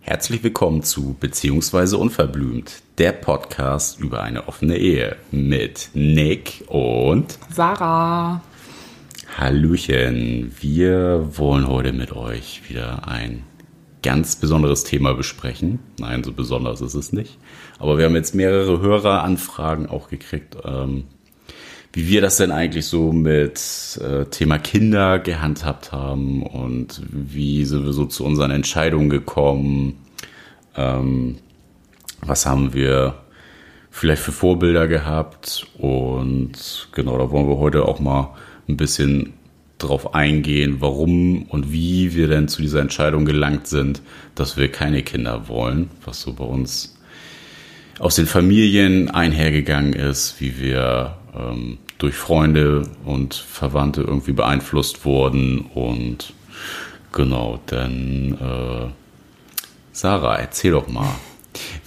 Herzlich willkommen zu Beziehungsweise Unverblümt, der Podcast über eine offene Ehe mit Nick und Sarah. Hallöchen, wir wollen heute mit euch wieder ein ganz besonderes Thema besprechen. Nein, so besonders ist es nicht. Aber wir haben jetzt mehrere Höreranfragen auch gekriegt, ähm, wie wir das denn eigentlich so mit äh, Thema Kinder gehandhabt haben und wie sind wir so zu unseren Entscheidungen gekommen. Ähm, was haben wir vielleicht für Vorbilder gehabt und genau, da wollen wir heute auch mal ein bisschen drauf eingehen, warum und wie wir denn zu dieser Entscheidung gelangt sind, dass wir keine Kinder wollen, was so bei uns aus den Familien einhergegangen ist, wie wir ähm, durch Freunde und Verwandte irgendwie beeinflusst wurden und genau, denn äh, Sarah, erzähl doch mal,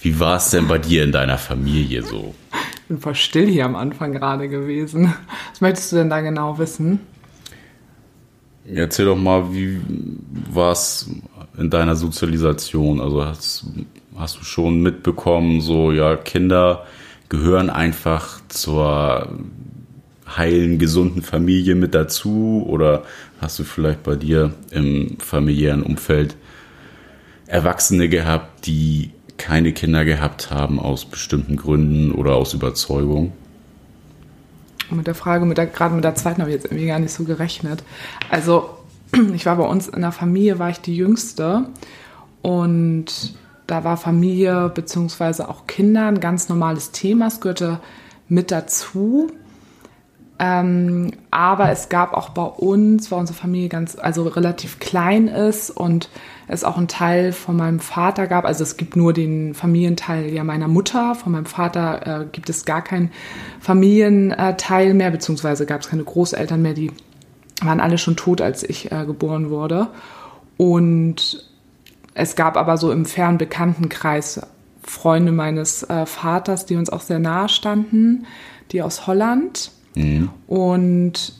wie war es denn bei dir in deiner Familie so? Ich bin voll still hier am Anfang gerade gewesen. Was möchtest du denn da genau wissen? Erzähl doch mal, wie war es in deiner Sozialisation? Also hast, hast du schon mitbekommen, so ja, Kinder gehören einfach zur heilen, gesunden Familie mit dazu? Oder hast du vielleicht bei dir im familiären Umfeld Erwachsene gehabt, die keine Kinder gehabt haben aus bestimmten Gründen oder aus Überzeugung? mit der Frage, mit der, gerade mit der zweiten habe ich jetzt irgendwie gar nicht so gerechnet. Also, ich war bei uns in der Familie, war ich die Jüngste und da war Familie bzw. auch Kinder ein ganz normales Thema. Es gehörte mit dazu. Ähm, aber es gab auch bei uns, weil unsere Familie ganz, also relativ klein ist und es auch einen Teil von meinem Vater gab. Also es gibt nur den Familienteil ja meiner Mutter. Von meinem Vater äh, gibt es gar keinen Familienteil mehr, beziehungsweise gab es keine Großeltern mehr. Die waren alle schon tot, als ich äh, geboren wurde. Und es gab aber so im fernen Bekanntenkreis Freunde meines äh, Vaters, die uns auch sehr nahe standen, die aus Holland Mhm. Und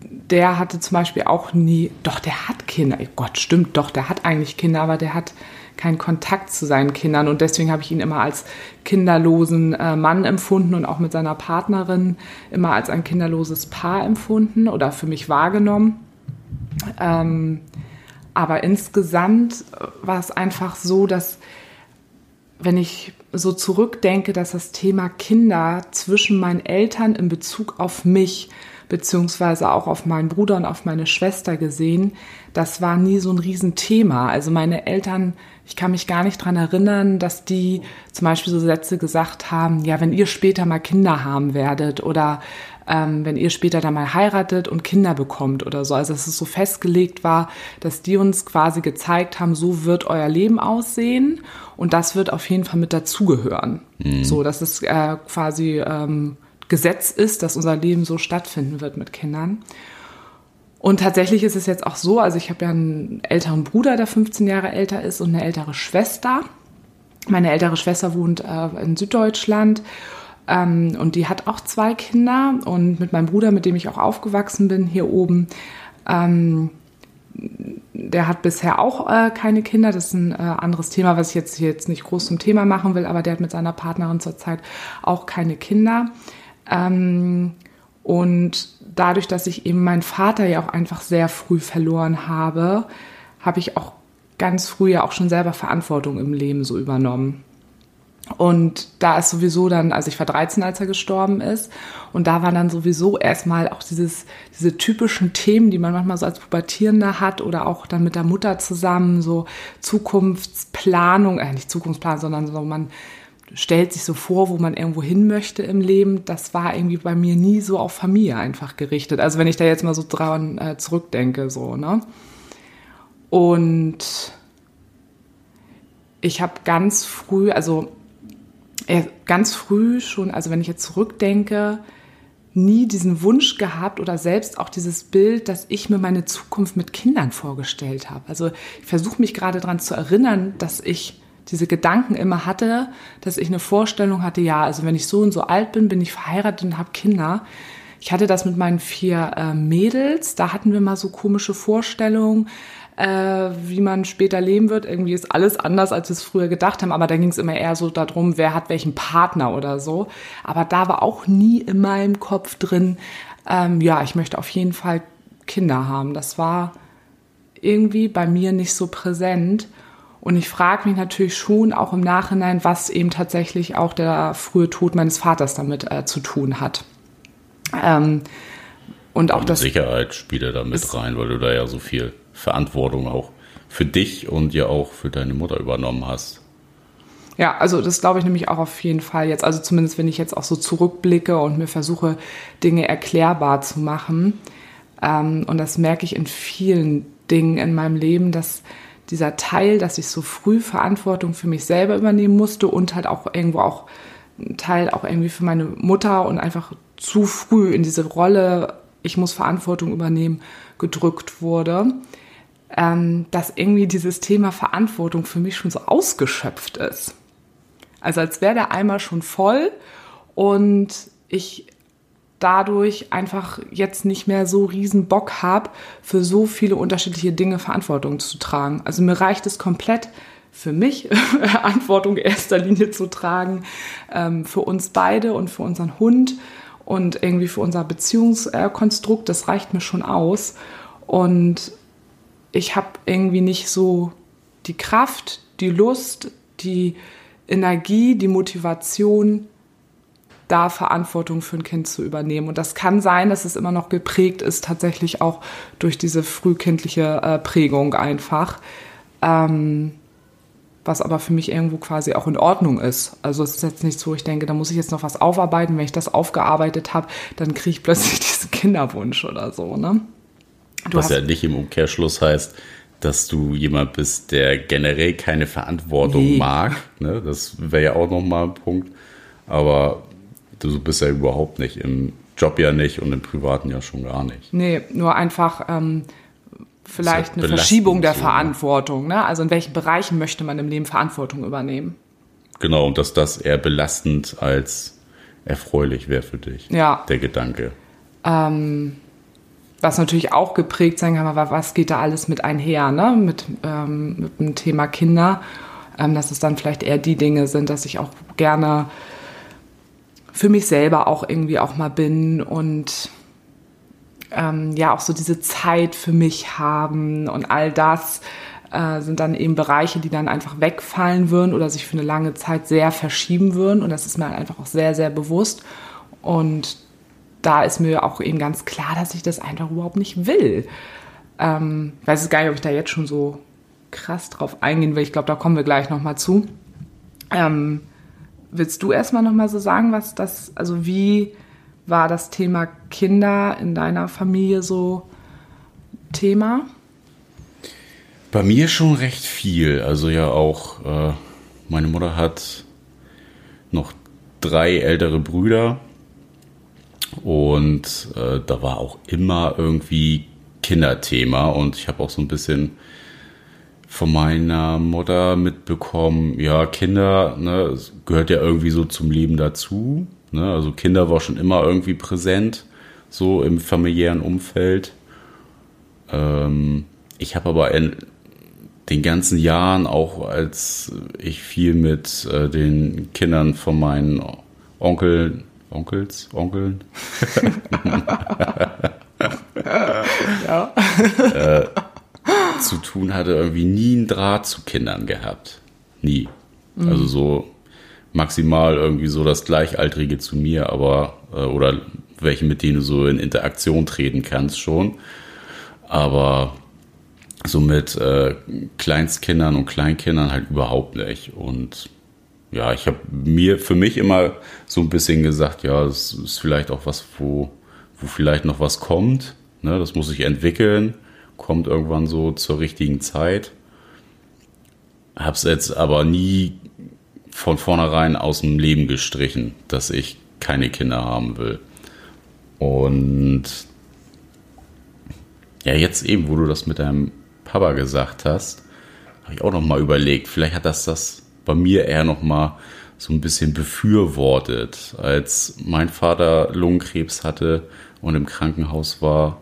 der hatte zum Beispiel auch nie, doch, der hat Kinder. Gott, stimmt, doch, der hat eigentlich Kinder, aber der hat keinen Kontakt zu seinen Kindern. Und deswegen habe ich ihn immer als kinderlosen äh, Mann empfunden und auch mit seiner Partnerin immer als ein kinderloses Paar empfunden oder für mich wahrgenommen. Ähm, aber insgesamt war es einfach so, dass wenn ich so zurückdenke, dass das Thema Kinder zwischen meinen Eltern in Bezug auf mich beziehungsweise auch auf meinen Bruder und auf meine Schwester gesehen, das war nie so ein Riesenthema. Also meine Eltern, ich kann mich gar nicht dran erinnern, dass die zum Beispiel so Sätze gesagt haben, ja, wenn ihr später mal Kinder haben werdet oder ähm, wenn ihr später dann mal heiratet und Kinder bekommt oder so. Also dass es so festgelegt war, dass die uns quasi gezeigt haben, so wird euer Leben aussehen und das wird auf jeden Fall mit dazugehören. Mhm. So, dass es äh, quasi ähm, Gesetz ist, dass unser Leben so stattfinden wird mit Kindern. Und tatsächlich ist es jetzt auch so, also ich habe ja einen älteren Bruder, der 15 Jahre älter ist und eine ältere Schwester. Meine ältere Schwester wohnt äh, in Süddeutschland ähm, und die hat auch zwei Kinder. Und mit meinem Bruder, mit dem ich auch aufgewachsen bin, hier oben, ähm, der hat bisher auch äh, keine Kinder. Das ist ein äh, anderes Thema, was ich jetzt hier jetzt nicht groß zum Thema machen will, aber der hat mit seiner Partnerin zurzeit auch keine Kinder. Ähm, und dadurch, dass ich eben meinen Vater ja auch einfach sehr früh verloren habe, habe ich auch ganz früh ja auch schon selber Verantwortung im Leben so übernommen. Und da ist sowieso dann, also ich war 13, als er gestorben ist. Und da waren dann sowieso erstmal auch dieses, diese typischen Themen, die man manchmal so als Pubertierender hat oder auch dann mit der Mutter zusammen, so Zukunftsplanung, äh, nicht Zukunftsplanung, sondern so man stellt sich so vor, wo man irgendwo hin möchte im Leben. Das war irgendwie bei mir nie so auf Familie einfach gerichtet. Also wenn ich da jetzt mal so dran äh, zurückdenke, so, ne? Und ich habe ganz früh, also ganz früh schon, also wenn ich jetzt zurückdenke, nie diesen Wunsch gehabt oder selbst auch dieses Bild, dass ich mir meine Zukunft mit Kindern vorgestellt habe. Also ich versuche mich gerade daran zu erinnern, dass ich diese Gedanken immer hatte, dass ich eine Vorstellung hatte, ja, also wenn ich so und so alt bin, bin ich verheiratet und habe Kinder. Ich hatte das mit meinen vier äh, Mädels, da hatten wir mal so komische Vorstellungen, äh, wie man später leben wird. Irgendwie ist alles anders, als wir es früher gedacht haben, aber da ging es immer eher so darum, wer hat welchen Partner oder so. Aber da war auch nie in meinem Kopf drin, ähm, ja, ich möchte auf jeden Fall Kinder haben. Das war irgendwie bei mir nicht so präsent. Und ich frage mich natürlich schon auch im Nachhinein, was eben tatsächlich auch der frühe Tod meines Vaters damit äh, zu tun hat. Ähm, und auch das. Sicherheit spielt er da mit rein, weil du da ja so viel Verantwortung auch für dich und ja auch für deine Mutter übernommen hast. Ja, also das glaube ich nämlich auch auf jeden Fall jetzt. Also zumindest wenn ich jetzt auch so zurückblicke und mir versuche, Dinge erklärbar zu machen. Ähm, und das merke ich in vielen Dingen in meinem Leben, dass dieser Teil, dass ich so früh Verantwortung für mich selber übernehmen musste und halt auch irgendwo auch ein Teil auch irgendwie für meine Mutter und einfach zu früh in diese Rolle, ich muss Verantwortung übernehmen, gedrückt wurde, ähm, dass irgendwie dieses Thema Verantwortung für mich schon so ausgeschöpft ist. Also als wäre der Eimer schon voll und ich dadurch einfach jetzt nicht mehr so riesen Bock habe, für so viele unterschiedliche Dinge Verantwortung zu tragen. Also mir reicht es komplett für mich Verantwortung in erster Linie zu tragen, ähm, für uns beide und für unseren Hund und irgendwie für unser Beziehungskonstrukt. Das reicht mir schon aus. Und ich habe irgendwie nicht so die Kraft, die Lust, die Energie, die Motivation, da Verantwortung für ein Kind zu übernehmen. Und das kann sein, dass es immer noch geprägt ist, tatsächlich auch durch diese frühkindliche äh, Prägung einfach. Ähm, was aber für mich irgendwo quasi auch in Ordnung ist. Also es ist jetzt nicht so, ich denke, da muss ich jetzt noch was aufarbeiten. Wenn ich das aufgearbeitet habe, dann kriege ich plötzlich diesen Kinderwunsch oder so. Ne? Du was ja nicht im Umkehrschluss heißt, dass du jemand bist, der generell keine Verantwortung nee. mag. Ne? Das wäre ja auch nochmal ein Punkt. Aber du bist ja überhaupt nicht im Job ja nicht und im Privaten ja schon gar nicht. Nee, nur einfach ähm, vielleicht eine Verschiebung der so? Verantwortung. Ne? Also in welchen Bereichen möchte man im Leben Verantwortung übernehmen? Genau, und dass das eher belastend als erfreulich wäre für dich. Ja. Der Gedanke. Ähm, was natürlich auch geprägt sein kann, aber was geht da alles mit einher, ne? mit, ähm, mit dem Thema Kinder, ähm, dass es dann vielleicht eher die Dinge sind, dass ich auch gerne für mich selber auch irgendwie auch mal bin und ähm, ja auch so diese Zeit für mich haben und all das äh, sind dann eben Bereiche, die dann einfach wegfallen würden oder sich für eine lange Zeit sehr verschieben würden und das ist mir halt einfach auch sehr, sehr bewusst und da ist mir auch eben ganz klar, dass ich das einfach überhaupt nicht will. Ähm, ich weiß gar nicht, ob ich da jetzt schon so krass drauf eingehen will. Ich glaube, da kommen wir gleich nochmal zu. Ähm, willst du erstmal nochmal so sagen, was das, also wie war das Thema Kinder in deiner Familie so Thema? Bei mir schon recht viel. Also ja auch, äh, meine Mutter hat noch drei ältere Brüder und äh, da war auch immer irgendwie Kinderthema und ich habe auch so ein bisschen von meiner Mutter mitbekommen, ja, Kinder, ne, gehört ja irgendwie so zum Leben dazu. Ne? Also Kinder war schon immer irgendwie präsent, so im familiären Umfeld. Ähm, ich habe aber in den ganzen Jahren, auch als ich viel mit äh, den Kindern von meinen Onkeln, Onkels, Onkeln, ja. äh, zu tun hatte, irgendwie nie einen Draht zu Kindern gehabt. Nie. Mhm. Also so maximal irgendwie so das Gleichaltrige zu mir, aber äh, oder welche, mit denen du so in Interaktion treten kannst schon. Aber so mit äh, Kleinstkindern und Kleinkindern halt überhaupt nicht. Und ja, ich habe mir für mich immer so ein bisschen gesagt, ja, es ist vielleicht auch was, wo, wo vielleicht noch was kommt. Ne? Das muss sich entwickeln kommt irgendwann so zur richtigen Zeit. Hab's jetzt aber nie von vornherein aus dem Leben gestrichen, dass ich keine Kinder haben will. Und ja, jetzt eben, wo du das mit deinem Papa gesagt hast, habe ich auch noch mal überlegt, vielleicht hat das das bei mir eher noch mal so ein bisschen befürwortet. Als mein Vater Lungenkrebs hatte und im Krankenhaus war,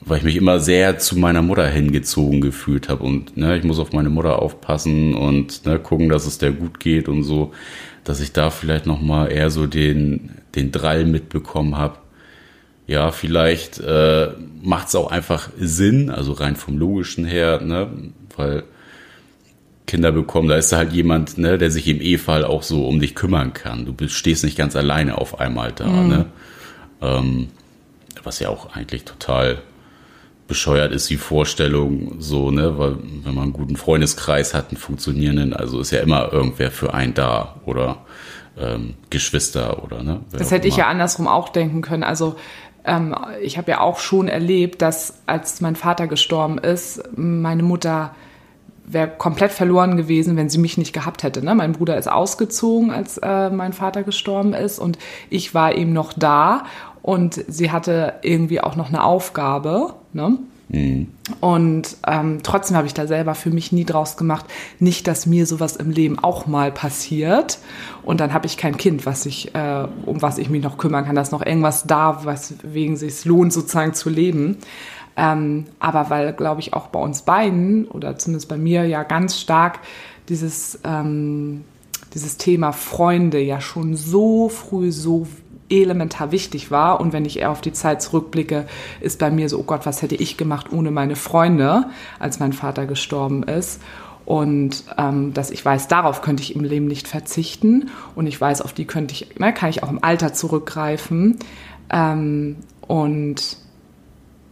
weil ich mich immer sehr zu meiner Mutter hingezogen gefühlt habe und ne, ich muss auf meine Mutter aufpassen und ne, gucken, dass es der gut geht und so, dass ich da vielleicht noch mal eher so den den Drall mitbekommen habe. Ja, vielleicht äh, macht es auch einfach Sinn, also rein vom logischen her, ne, weil Kinder bekommen, da ist halt jemand, ne, der sich im E-Fall auch so um dich kümmern kann. Du bist, stehst nicht ganz alleine auf einmal da, mhm. ne? Ähm, was ja auch eigentlich total bescheuert ist, die Vorstellung so, ne, weil wenn man einen guten Freundeskreis hat, einen funktionierenden, also ist ja immer irgendwer für einen da oder ähm, Geschwister oder ne. Das hätte ich ja andersrum auch denken können. Also ähm, ich habe ja auch schon erlebt, dass als mein Vater gestorben ist, meine Mutter wäre komplett verloren gewesen, wenn sie mich nicht gehabt hätte. Ne? Mein Bruder ist ausgezogen, als äh, mein Vater gestorben ist und ich war eben noch da und sie hatte irgendwie auch noch eine Aufgabe. Ne? Mhm. Und ähm, trotzdem habe ich da selber für mich nie draus gemacht, nicht, dass mir sowas im Leben auch mal passiert. Und dann habe ich kein Kind, was ich, äh, um was ich mich noch kümmern kann. Da ist noch irgendwas da, was wegen sich lohnt, sozusagen zu leben. Ähm, aber weil, glaube ich, auch bei uns beiden oder zumindest bei mir ja ganz stark dieses, ähm, dieses Thema Freunde ja schon so früh so elementar wichtig war. Und wenn ich eher auf die Zeit zurückblicke, ist bei mir so, oh Gott, was hätte ich gemacht ohne meine Freunde, als mein Vater gestorben ist. Und ähm, dass ich weiß, darauf könnte ich im Leben nicht verzichten. Und ich weiß, auf die könnte ich, ne, kann ich auch im Alter zurückgreifen. Ähm, und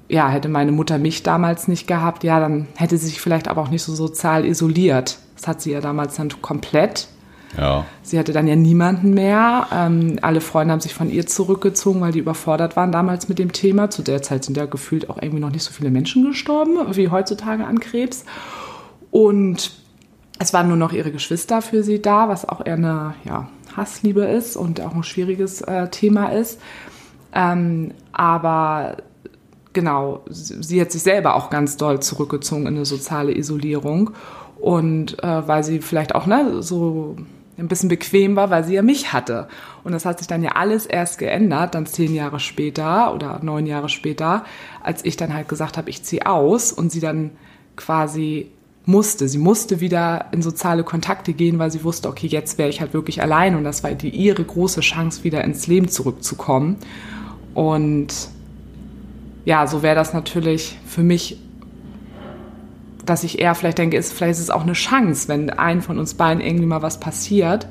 ja, hätte meine Mutter mich damals nicht gehabt, ja, dann hätte sie sich vielleicht aber auch nicht so sozial isoliert. Das hat sie ja damals dann komplett. Ja. Sie hatte dann ja niemanden mehr. Ähm, alle Freunde haben sich von ihr zurückgezogen, weil die überfordert waren damals mit dem Thema. Zu der Zeit sind ja gefühlt auch irgendwie noch nicht so viele Menschen gestorben, wie heutzutage an Krebs. Und es waren nur noch ihre Geschwister für sie da, was auch eher eine ja, Hassliebe ist und auch ein schwieriges äh, Thema ist. Ähm, aber genau, sie hat sich selber auch ganz doll zurückgezogen in eine soziale Isolierung. Und äh, weil sie vielleicht auch ne, so ein bisschen bequem war, weil sie ja mich hatte. Und das hat sich dann ja alles erst geändert, dann zehn Jahre später oder neun Jahre später, als ich dann halt gesagt habe, ich ziehe aus und sie dann quasi musste. Sie musste wieder in soziale Kontakte gehen, weil sie wusste, okay, jetzt wäre ich halt wirklich allein und das war die, ihre große Chance, wieder ins Leben zurückzukommen. Und ja, so wäre das natürlich für mich dass ich eher vielleicht denke, ist, vielleicht ist es auch eine Chance, wenn ein von uns beiden irgendwie mal was passiert,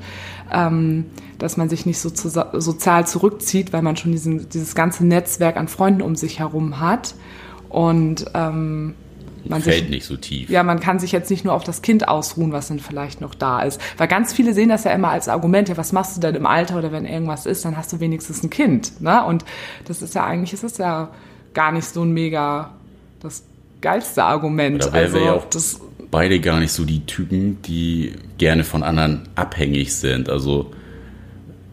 ähm, dass man sich nicht so zu, sozial zurückzieht, weil man schon diesen, dieses ganze Netzwerk an Freunden um sich herum hat. Und ähm, man fällt sich, nicht so tief. Ja, man kann sich jetzt nicht nur auf das Kind ausruhen, was dann vielleicht noch da ist. Weil ganz viele sehen das ja immer als Argument, ja, was machst du denn im Alter oder wenn irgendwas ist, dann hast du wenigstens ein Kind. Ne? Und das ist ja eigentlich, ist es ja gar nicht so ein mega, das geilste Argument. Da also, ja auch das beide gar nicht so die Typen, die gerne von anderen abhängig sind. Also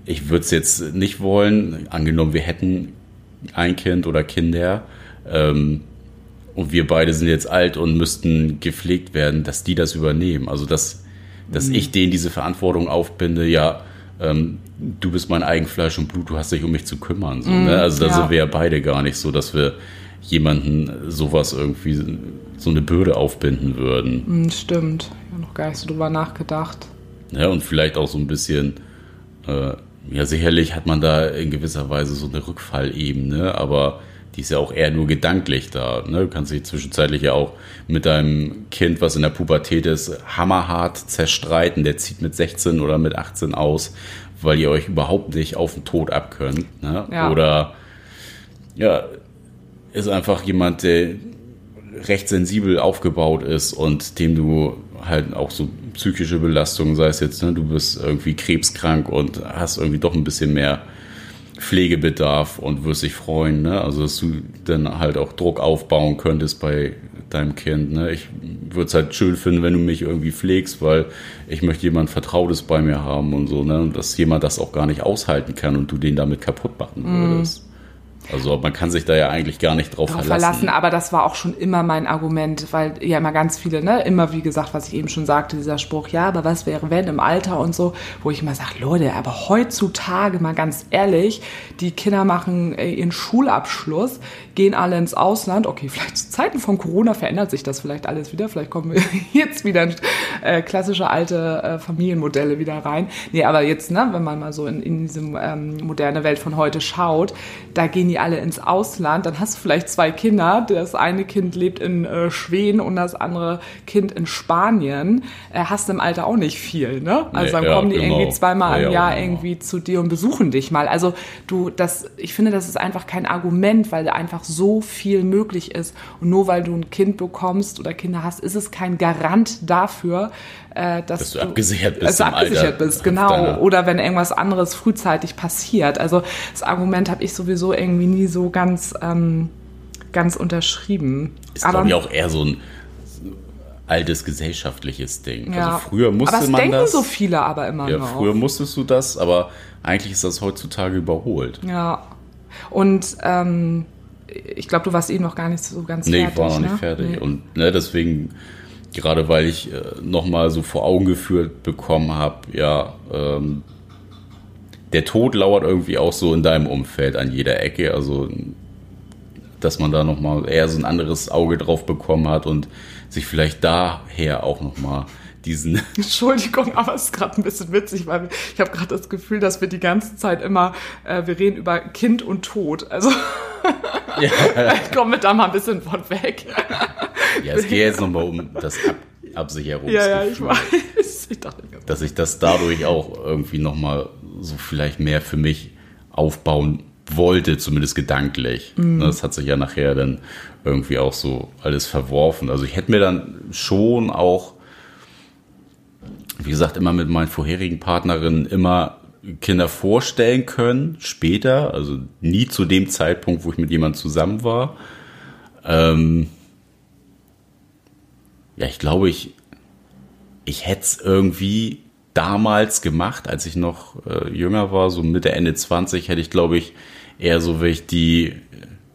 ich würde es jetzt nicht wollen, angenommen wir hätten ein Kind oder Kinder ähm, und wir beide sind jetzt alt und müssten gepflegt werden, dass die das übernehmen. Also dass, dass mhm. ich denen diese Verantwortung aufbinde, ja, ähm, du bist mein Eigenfleisch und Blut, du hast dich um mich zu kümmern. So, mhm, ne? Also da ja. sind wir ja beide gar nicht so, dass wir jemanden sowas irgendwie so eine Bürde aufbinden würden. Hm, stimmt. Ich habe noch gar nicht so drüber nachgedacht. Ja, und vielleicht auch so ein bisschen, äh, ja, sicherlich hat man da in gewisser Weise so eine Rückfallebene, aber die ist ja auch eher nur gedanklich da. Ne? Du kannst dich zwischenzeitlich ja auch mit deinem Kind, was in der Pubertät ist, hammerhart zerstreiten. Der zieht mit 16 oder mit 18 aus, weil ihr euch überhaupt nicht auf den Tod abkönnt. Ne? Ja. Oder ja, ist einfach jemand, der recht sensibel aufgebaut ist und dem du halt auch so psychische Belastungen, sei es jetzt, ne, du bist irgendwie krebskrank und hast irgendwie doch ein bisschen mehr Pflegebedarf und wirst dich freuen, ne? Also dass du dann halt auch Druck aufbauen könntest bei deinem Kind. Ne? Ich würde es halt schön finden, wenn du mich irgendwie pflegst, weil ich möchte jemand Vertrautes bei mir haben und so, ne? Und dass jemand das auch gar nicht aushalten kann und du den damit kaputt machen würdest. Also man kann sich da ja eigentlich gar nicht drauf, drauf verlassen. verlassen. Aber das war auch schon immer mein Argument, weil ja immer ganz viele, ne, immer wie gesagt, was ich eben schon sagte, dieser Spruch, ja, aber was wäre wenn im Alter und so, wo ich immer sage, Leute, aber heutzutage mal ganz ehrlich, die Kinder machen äh, ihren Schulabschluss, gehen alle ins Ausland. Okay, vielleicht zu Zeiten von Corona verändert sich das vielleicht alles wieder. Vielleicht kommen wir jetzt wieder äh, klassische alte äh, Familienmodelle wieder rein. Nee, aber jetzt, ne, wenn man mal so in, in diese ähm, moderne Welt von heute schaut, da gehen die alle ins Ausland. Dann hast du vielleicht zwei Kinder. Das eine Kind lebt in äh, Schweden und das andere Kind in Spanien. Äh, hast im Alter auch nicht viel, ne? Also Nee, dann ja, kommen die genau. irgendwie zweimal Ja, im ja, Jahr genau. irgendwie zu dir und besuchen dich mal. Also du, das, ich finde, das ist einfach kein Argument, weil da einfach so viel möglich ist. Und nur weil du ein Kind bekommst oder Kinder hast, ist es kein Garant dafür, äh, dass, Dass du abgesichert bist dass du im Alter abgesichert bist, genau. Oder wenn irgendwas anderes frühzeitig passiert. Also das Argument habe ich sowieso irgendwie nie so ganz, ähm, ganz unterschrieben. Ist, glaube ich, auch eher so ein altes gesellschaftliches Ding. ja. Also früher musste aber es man denken das. so viele aber immer ja, noch. früher musstest du das, aber eigentlich ist das heutzutage überholt. Ja. Und ähm, ich glaube, du warst eben noch gar nicht so ganz Nee, fertig. ich war noch ne? nicht fertig. Nee. Und ne, deswegen, gerade weil ich äh, nochmal so vor Augen geführt bekommen habe, ja, ähm, der Tod lauert irgendwie auch so in deinem Umfeld an jeder Ecke. Also, dass man da nochmal eher so ein anderes Auge drauf bekommen hat und sich vielleicht daher auch nochmal diesen Entschuldigung, aber es ist gerade ein bisschen witzig, weil ich habe gerade das Gefühl, dass wir die ganze Zeit immer, äh, wir reden über Kind und Tod. Also ich komme da mal ein bisschen von weg. Ja, es geht jetzt nochmal um das Ab Absicherungsgefühl. Ja, ja, ich weiß. Ich dachte, mir, dass ich das dadurch auch irgendwie nochmal so vielleicht mehr für mich aufbauen wollte, zumindest gedanklich. Das hat sich ja nachher dann irgendwie auch so alles verworfen. Also ich hätte mir dann schon auch, wie gesagt, immer mit meinen vorherigen Partnerinnen immer Kinder vorstellen können, später, also nie zu dem Zeitpunkt, wo ich mit jemandem zusammen war. Ähm, ja, ich glaube, ich, ich hätte es irgendwie damals gemacht, als ich noch äh, jünger war, so Mitte, Ende 20, hätte ich, glaube ich, eher so, wenn ich die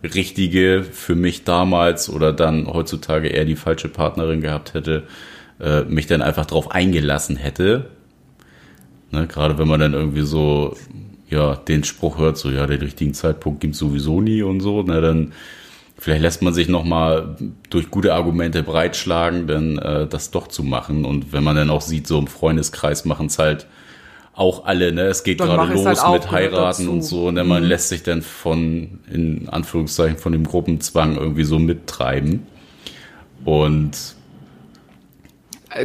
richtige für mich damals oder dann heutzutage eher die falsche Partnerin gehabt hätte, äh, mich dann einfach drauf eingelassen hätte. Ne, gerade wenn man dann irgendwie so, ja, den Spruch hört, so, ja, den richtigen Zeitpunkt gibt's sowieso nie und so, ne, dann vielleicht lässt man sich nochmal durch gute Argumente breitschlagen, dann äh, das doch zu machen. Und wenn man dann auch sieht, so im Freundeskreis machen es halt auch alle, ne? Es geht gerade los halt mit Heiraten und so. Ne? Man lässt sich dann von, in Anführungszeichen, von dem Gruppenzwang irgendwie so mittreiben. Und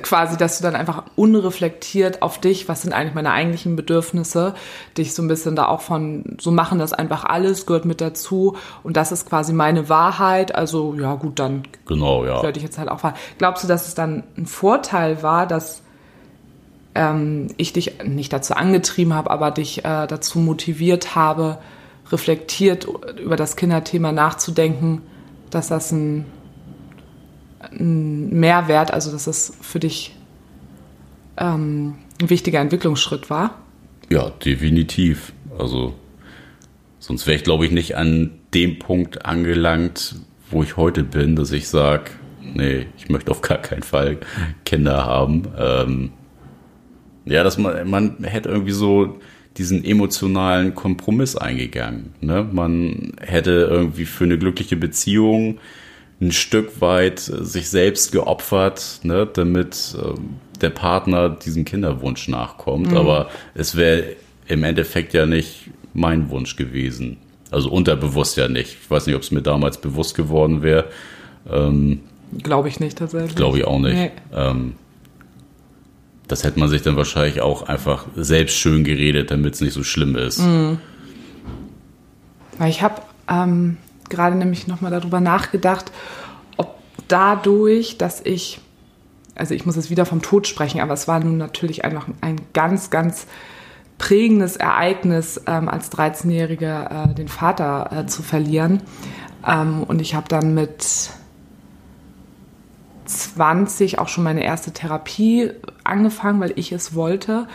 quasi, dass du dann einfach unreflektiert auf dich, was sind eigentlich meine eigentlichen Bedürfnisse, dich so ein bisschen da auch von, so machen das einfach alles, gehört mit dazu und das ist quasi meine Wahrheit, also ja gut, dann genau, ja. werde ich jetzt halt auch fahren. Glaubst du, dass es dann ein Vorteil war, dass ähm, ich dich nicht dazu angetrieben habe, aber dich äh, dazu motiviert habe, reflektiert über das Kinderthema nachzudenken, dass das ein, ein Mehrwert, also dass das für dich ähm, ein wichtiger Entwicklungsschritt war? Ja, definitiv. Also sonst wäre ich, glaube ich, nicht an dem Punkt angelangt, wo ich heute bin, dass ich sage, nee, ich möchte auf gar keinen Fall Kinder haben. Ähm, ja, dass man, man hätte irgendwie so diesen emotionalen Kompromiss eingegangen. Ne? Man hätte irgendwie für eine glückliche Beziehung ein Stück weit sich selbst geopfert, ne, damit ähm, der Partner diesem Kinderwunsch nachkommt. Aber es wäre im Endeffekt ja nicht mein Wunsch gewesen. Also unterbewusst ja nicht. Ich weiß nicht, ob es mir damals bewusst geworden wäre. Glaube ich nicht tatsächlich. Glaube ich auch nicht. Nee. Ähm, das hätte man sich dann wahrscheinlich auch einfach selbst schön geredet, damit es nicht so schlimm ist. Weil ich habe ähm, gerade nämlich nochmal darüber nachgedacht, ob dadurch, dass ich, also ich muss jetzt wieder vom Tod sprechen, aber es war nun natürlich einfach ein ganz, ganz prägendes Ereignis, ähm, als 13-Jährige äh, den Vater äh, zu verlieren. Ähm, und ich habe dann mit 20 auch schon meine erste Therapie angefangen, weil ich es wollte.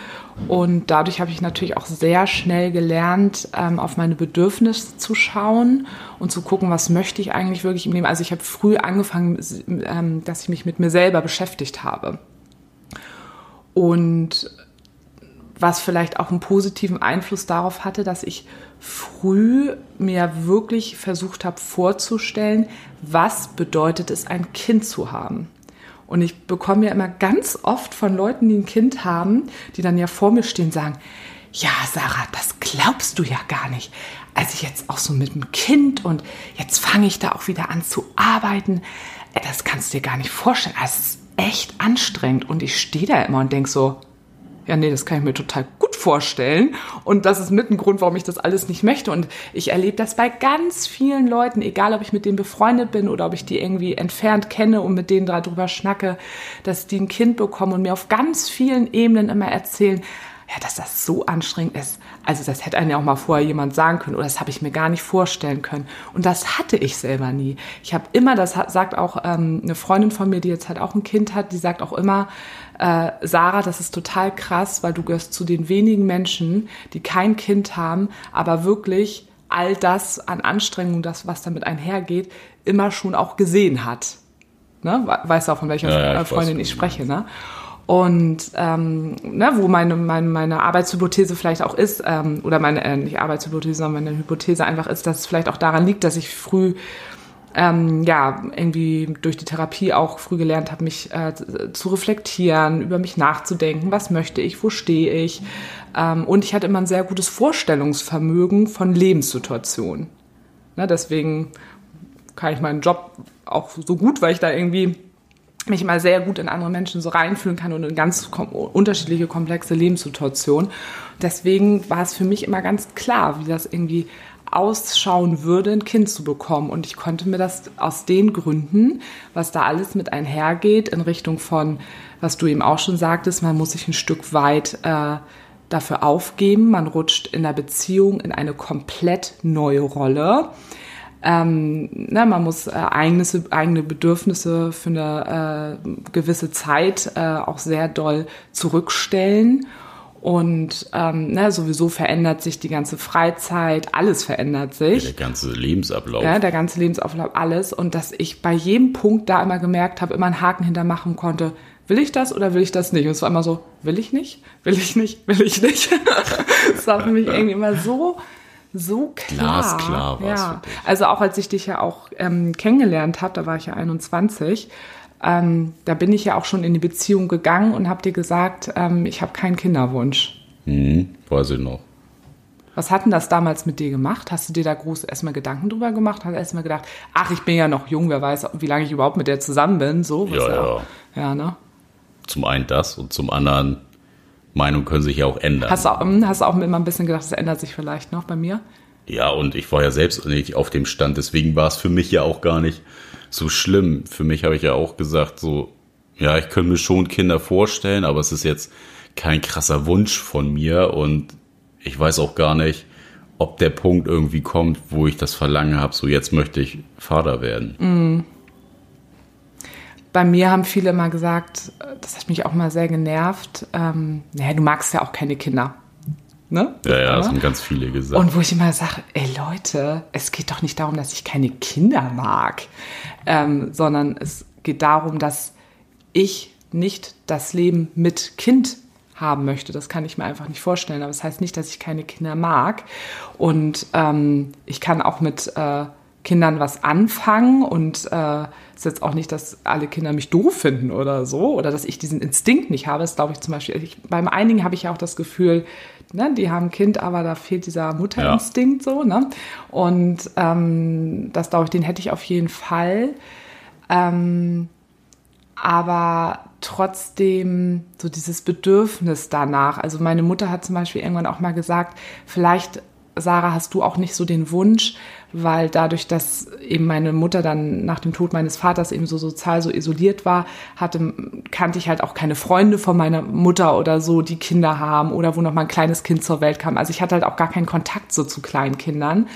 Und dadurch habe ich natürlich auch sehr schnell gelernt, ähm, auf meine Bedürfnisse zu schauen und zu gucken, was möchte ich eigentlich wirklich im Leben. Also ich habe früh angefangen, ähm, dass ich mich mit mir selber beschäftigt habe. Und was vielleicht auch einen positiven Einfluss darauf hatte, dass ich früh mir wirklich versucht habe vorzustellen, was bedeutet es, ein Kind zu haben. Und ich bekomme ja immer ganz oft von Leuten, die ein Kind haben, die dann ja vor mir stehen, sagen, ja, Sarah, das glaubst du ja gar nicht. Also jetzt auch so mit dem Kind und jetzt fange ich da auch wieder an zu arbeiten. Äh, das kannst du dir gar nicht vorstellen. Also es ist echt anstrengend. Und ich stehe da immer und denke so, ja, nee, das kann ich mir total gut vorstellen. Und das ist mit ein Grund, warum ich das alles nicht möchte. Und ich erlebe das bei ganz vielen Leuten, egal ob ich mit denen befreundet bin oder ob ich die irgendwie entfernt kenne und mit denen darüber schnacke, dass die ein Kind bekommen und mir auf ganz vielen Ebenen immer erzählen, ja, dass das so anstrengend ist. Also das hätte einem ja auch mal vorher jemand sagen können oder das habe ich mir gar nicht vorstellen können. Und das hatte ich selber nie. Ich habe immer, das sagt auch ähm, eine Freundin von mir, die jetzt halt auch ein Kind hat, die sagt auch immer, äh, Sarah, das ist total krass, weil du gehörst zu den wenigen Menschen, die kein Kind haben, aber wirklich all das an Anstrengung, das, was damit einhergeht, immer schon auch gesehen hat. Ne? Weißt du auch, von welcher ja, ja, ich Freundin weiß, ich spreche, ne? Und ähm, ne, wo meine, meine, meine Arbeitshypothese vielleicht auch ist, ähm, oder meine, äh, nicht Arbeitshypothese, sondern meine Hypothese einfach ist, dass es vielleicht auch daran liegt, dass ich früh ähm, ja, irgendwie durch die Therapie auch früh gelernt habe, mich äh, zu reflektieren, über mich nachzudenken, was möchte ich, wo stehe ich. Ähm, und ich hatte immer ein sehr gutes Vorstellungsvermögen von Lebenssituationen. Ne, deswegen kann ich meinen Job auch so gut, weil ich da irgendwie mich immer sehr gut in andere Menschen so reinfühlen kann und in ganz kom unterschiedliche, komplexe Lebenssituationen. Deswegen war es für mich immer ganz klar, wie das irgendwie ausschauen würde, ein Kind zu bekommen. Und ich konnte mir das aus den Gründen, was da alles mit einhergeht, in Richtung von, was du eben auch schon sagtest, man muss sich ein Stück weit äh, dafür aufgeben, man rutscht in der Beziehung in eine komplett neue Rolle. Ähm, ne, man muss äh, eigenes, eigene Bedürfnisse für eine äh, gewisse Zeit äh, auch sehr doll zurückstellen und ähm, ne, sowieso verändert sich die ganze Freizeit, alles verändert sich. Ja, der ganze Lebensablauf. Ja, der ganze Lebensablauf, alles. Und dass ich bei jedem Punkt da immer gemerkt habe, immer einen Haken hintermachen konnte, will ich das oder will ich das nicht? Und es war immer so, will ich nicht, will ich nicht, will ich nicht. das war für mich irgendwie immer so, so klar. Glasklar war ja. Also auch als ich dich ja auch ähm, kennengelernt habe, da war ich ja 21, ähm, da bin ich ja auch schon in die Beziehung gegangen und habe dir gesagt, ähm, ich habe keinen Kinderwunsch. Mhm, weiß ich noch. Was hat denn das damals mit dir gemacht? Hast du dir da groß erstmal Gedanken drüber gemacht? Hast du erstmal gedacht, ach, ich bin ja noch jung, wer weiß, wie lange ich überhaupt mit der zusammen bin? So, ja, ja. Ja, ne? Zum einen das und zum anderen, Meinungen können sich ja auch ändern. Hast du auch, hm, hast du auch immer ein bisschen gedacht, das ändert sich vielleicht noch bei mir? Ja, und ich war ja selbst nicht auf dem Stand, deswegen war es für mich ja auch gar nicht so schlimm. Für mich habe ich ja auch gesagt, so, ja, ich könnte mir schon Kinder vorstellen, aber es ist jetzt kein krasser Wunsch von mir und ich weiß auch gar nicht, ob der Punkt irgendwie kommt, wo ich das Verlangen habe, so jetzt möchte ich Vater werden. Mm. Bei mir haben viele mal gesagt, das hat mich auch mal sehr genervt, ähm, naja, du magst ja auch keine Kinder. Ne? Ja, ja, das haben ganz viele gesagt. Und wo ich immer sage, ey Leute, es geht doch nicht darum, dass ich keine Kinder mag, ähm, sondern es geht darum, dass ich nicht das Leben mit Kind haben möchte. Das kann ich mir einfach nicht vorstellen. Aber das heißt nicht, dass ich keine Kinder mag. Und ähm, ich kann auch mit äh, Kindern was anfangen und äh, ist jetzt auch nicht, dass alle Kinder mich doof finden oder so oder dass ich diesen Instinkt nicht habe. Das glaube ich zum Beispiel. Ich, beim einigen habe ich ja auch das Gefühl, ne, die haben ein Kind, aber da fehlt dieser Mutterinstinkt ja. so. Ne? Und ähm, das glaube ich, den hätte ich auf jeden Fall. Ähm, aber trotzdem so dieses Bedürfnis danach. Also meine Mutter hat zum Beispiel irgendwann auch mal gesagt, vielleicht Sarah, hast du auch nicht so den Wunsch, weil dadurch, dass eben meine Mutter dann nach dem Tod meines Vaters eben so sozial so isoliert war, hatte, kannte ich halt auch keine Freunde von meiner Mutter oder so, die Kinder haben oder wo noch mal ein kleines Kind zur Welt kam. Also ich hatte halt auch gar keinen Kontakt so zu kleinen Kindern.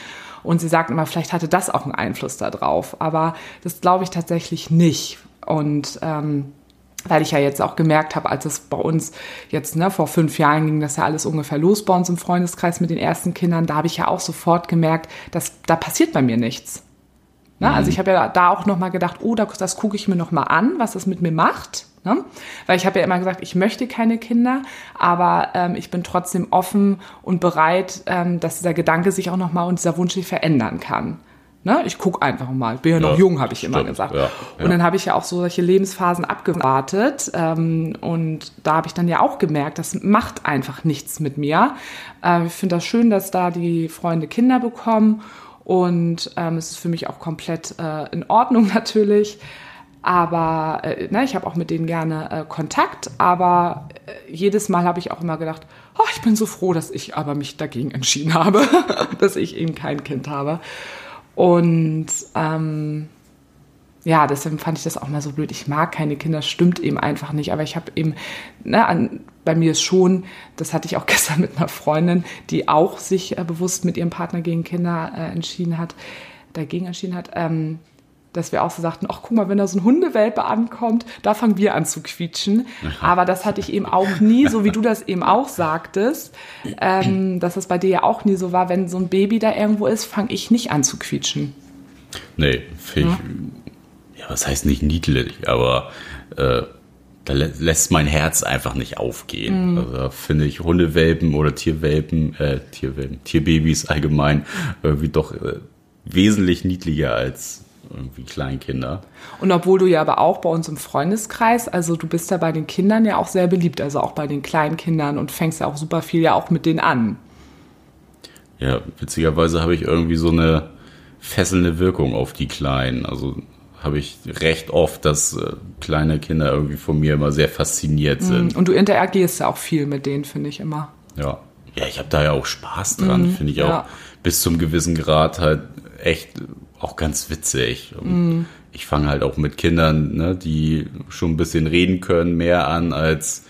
Und sie sagt immer, vielleicht hatte das auch einen Einfluss darauf. Aber das glaube ich tatsächlich nicht. Und ähm, weil ich ja jetzt auch gemerkt habe, als es bei uns jetzt ne, vor fünf Jahren ging, das ja alles ungefähr los bei uns im Freundeskreis mit den ersten Kindern, da habe ich ja auch sofort gemerkt, dass da passiert bei mir nichts. Ne? Also ich habe ja da auch noch mal gedacht, oh, das, das gucke ich mir noch mal an, was das mit mir macht. Ne? Weil ich habe ja immer gesagt, ich möchte keine Kinder, aber ähm, ich bin trotzdem offen und bereit, ähm, dass dieser Gedanke sich auch noch mal und dieser Wunsch sich verändern kann. Ne? Ich gucke einfach mal. Bin ja noch ja, jung, habe ich stimmt, immer gesagt. Ja, ja. Und dann habe ich ja auch so solche Lebensphasen abgewartet. Ähm, und da habe ich dann ja auch gemerkt, das macht einfach nichts mit mir. Äh, ich finde das schön, dass da die Freunde Kinder bekommen. Und ähm, es ist für mich auch komplett äh, in Ordnung natürlich. Aber äh, ne, ich habe auch mit denen gerne äh, Kontakt. Aber äh, jedes Mal habe ich auch immer gedacht, oh, ich bin so froh, dass ich aber mich dagegen entschieden habe, dass ich eben kein Kind habe. Und ähm, ja, deswegen fand ich das auch mal so blöd. Ich mag keine Kinder, stimmt eben einfach nicht. Aber ich habe eben, ne, an, bei mir ist schon, das hatte ich auch gestern mit einer Freundin, die auch sich äh, bewusst mit ihrem Partner gegen Kinder äh, entschieden hat, dagegen entschieden hat, ähm, dass wir auch so sagten, ach guck mal, wenn da so ein Hundewelpe ankommt, da fangen wir an zu quietschen. Aber das hatte ich eben auch nie, so wie du das eben auch sagtest, ähm, dass das bei dir ja auch nie so war, wenn so ein Baby da irgendwo ist, fange ich nicht an zu quietschen. Nee, finde ich, ja. ja, was heißt nicht niedlich, aber äh, da lä lässt mein Herz einfach nicht aufgehen. Mhm. Also finde ich Hundewelpen oder Tierwelpen, äh, Tierwelpen, Tierbabys allgemein irgendwie doch äh, wesentlich niedlicher als irgendwie Kleinkinder. Und obwohl du ja aber auch bei uns im Freundeskreis, also du bist ja bei den Kindern ja auch sehr beliebt, also auch bei den Kleinkindern und fängst ja auch super viel ja auch mit denen an. Ja, witzigerweise habe ich irgendwie so eine fesselnde Wirkung auf die Kleinen. Also habe ich recht oft, dass äh, kleine Kinder irgendwie von mir immer sehr fasziniert mhm. sind. Und du interagierst ja auch viel mit denen, finde ich immer. Ja. Ja, ich habe da ja auch Spaß dran, mhm, finde ich ja. auch bis zum gewissen Grad halt echt auch ganz witzig. Mm. Ich fange halt auch mit Kindern, ne, die schon ein bisschen reden können, mehr an als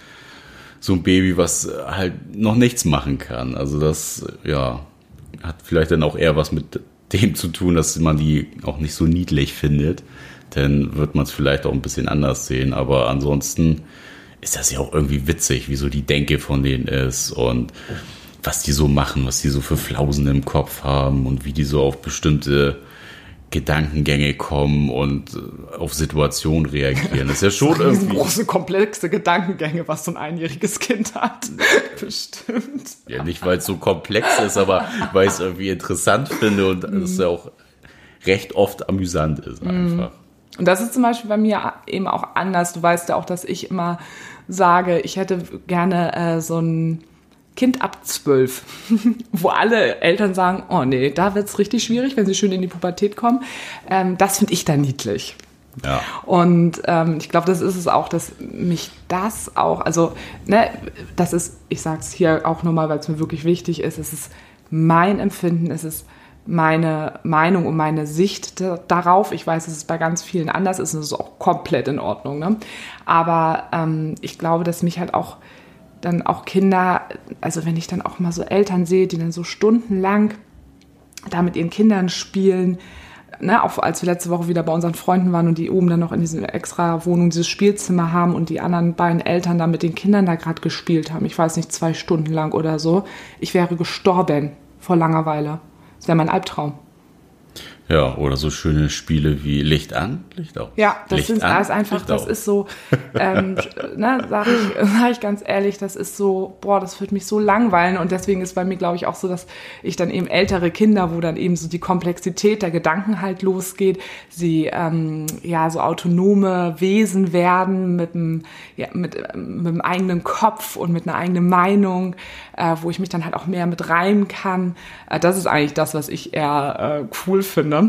so ein Baby, was halt noch nichts machen kann. Also das, ja, hat vielleicht dann auch eher was mit dem zu tun, dass man die auch nicht so niedlich findet. Dann wird man es vielleicht auch ein bisschen anders sehen. Aber ansonsten ist das ja auch irgendwie witzig, wie so die Denke von denen ist und was die so machen, was die so für Flausen im Kopf haben und wie die so auf bestimmte Gedankengänge kommen und äh, auf Situationen reagieren. Das ist ja schon irgendwie. große, komplexe Gedankengänge, was so ein einjähriges Kind hat. Bestimmt. Ja, nicht weil es so komplex ist, aber weil ich es irgendwie interessant finde und es mm. ja auch recht oft amüsant ist einfach. Und das ist zum Beispiel bei mir eben auch anders. Du weißt ja auch, dass ich immer sage, ich hätte gerne äh, so ein Kind ab zwölf, wo alle Eltern sagen, oh nee, da wird's richtig schwierig, wenn sie schön in die Pubertät kommen. Ähm, das finde ich dann niedlich. Ja. Und ähm, ich glaube, das ist es auch, dass mich das auch, also, ne, das ist, ich sage es hier auch nochmal, weil es mir wirklich wichtig ist, es ist mein Empfinden, es ist meine Meinung und meine Sicht darauf. Ich weiß, es ist bei ganz vielen anders ist und es ist auch komplett in Ordnung. Ne? Aber ähm, ich glaube, dass mich halt auch dann auch Kinder, also wenn ich dann auch mal so Eltern sehe, die dann so stundenlang da mit ihren Kindern spielen, ne, auch als wir letzte Woche wieder bei unseren Freunden waren und die oben dann noch in dieser extra Wohnung dieses Spielzimmer haben und die anderen beiden Eltern da mit den Kindern da gerade gespielt haben, ich weiß nicht, zwei Stunden lang oder so, ich wäre gestorben vor Langeweile. Das wäre mein Albtraum. Ja, oder so schöne Spiele wie Licht an, Licht aus. Ja, das Licht sind an, einfach, Licht das ist so, ähm, ne, sag ich, sag ich ganz ehrlich, das ist so, boah, das wird mich so langweilen und deswegen ist bei mir, glaube ich, auch so, dass ich dann eben ältere Kinder, wo dann eben so die Komplexität der Gedanken halt losgeht, sie ähm, ja so autonome Wesen werden mit einem, ja, mit, mit einem eigenen Kopf und mit einer eigenen Meinung, äh, wo ich mich dann halt auch mehr mit reimen kann. Äh, das ist eigentlich das, was ich eher äh, cool finde.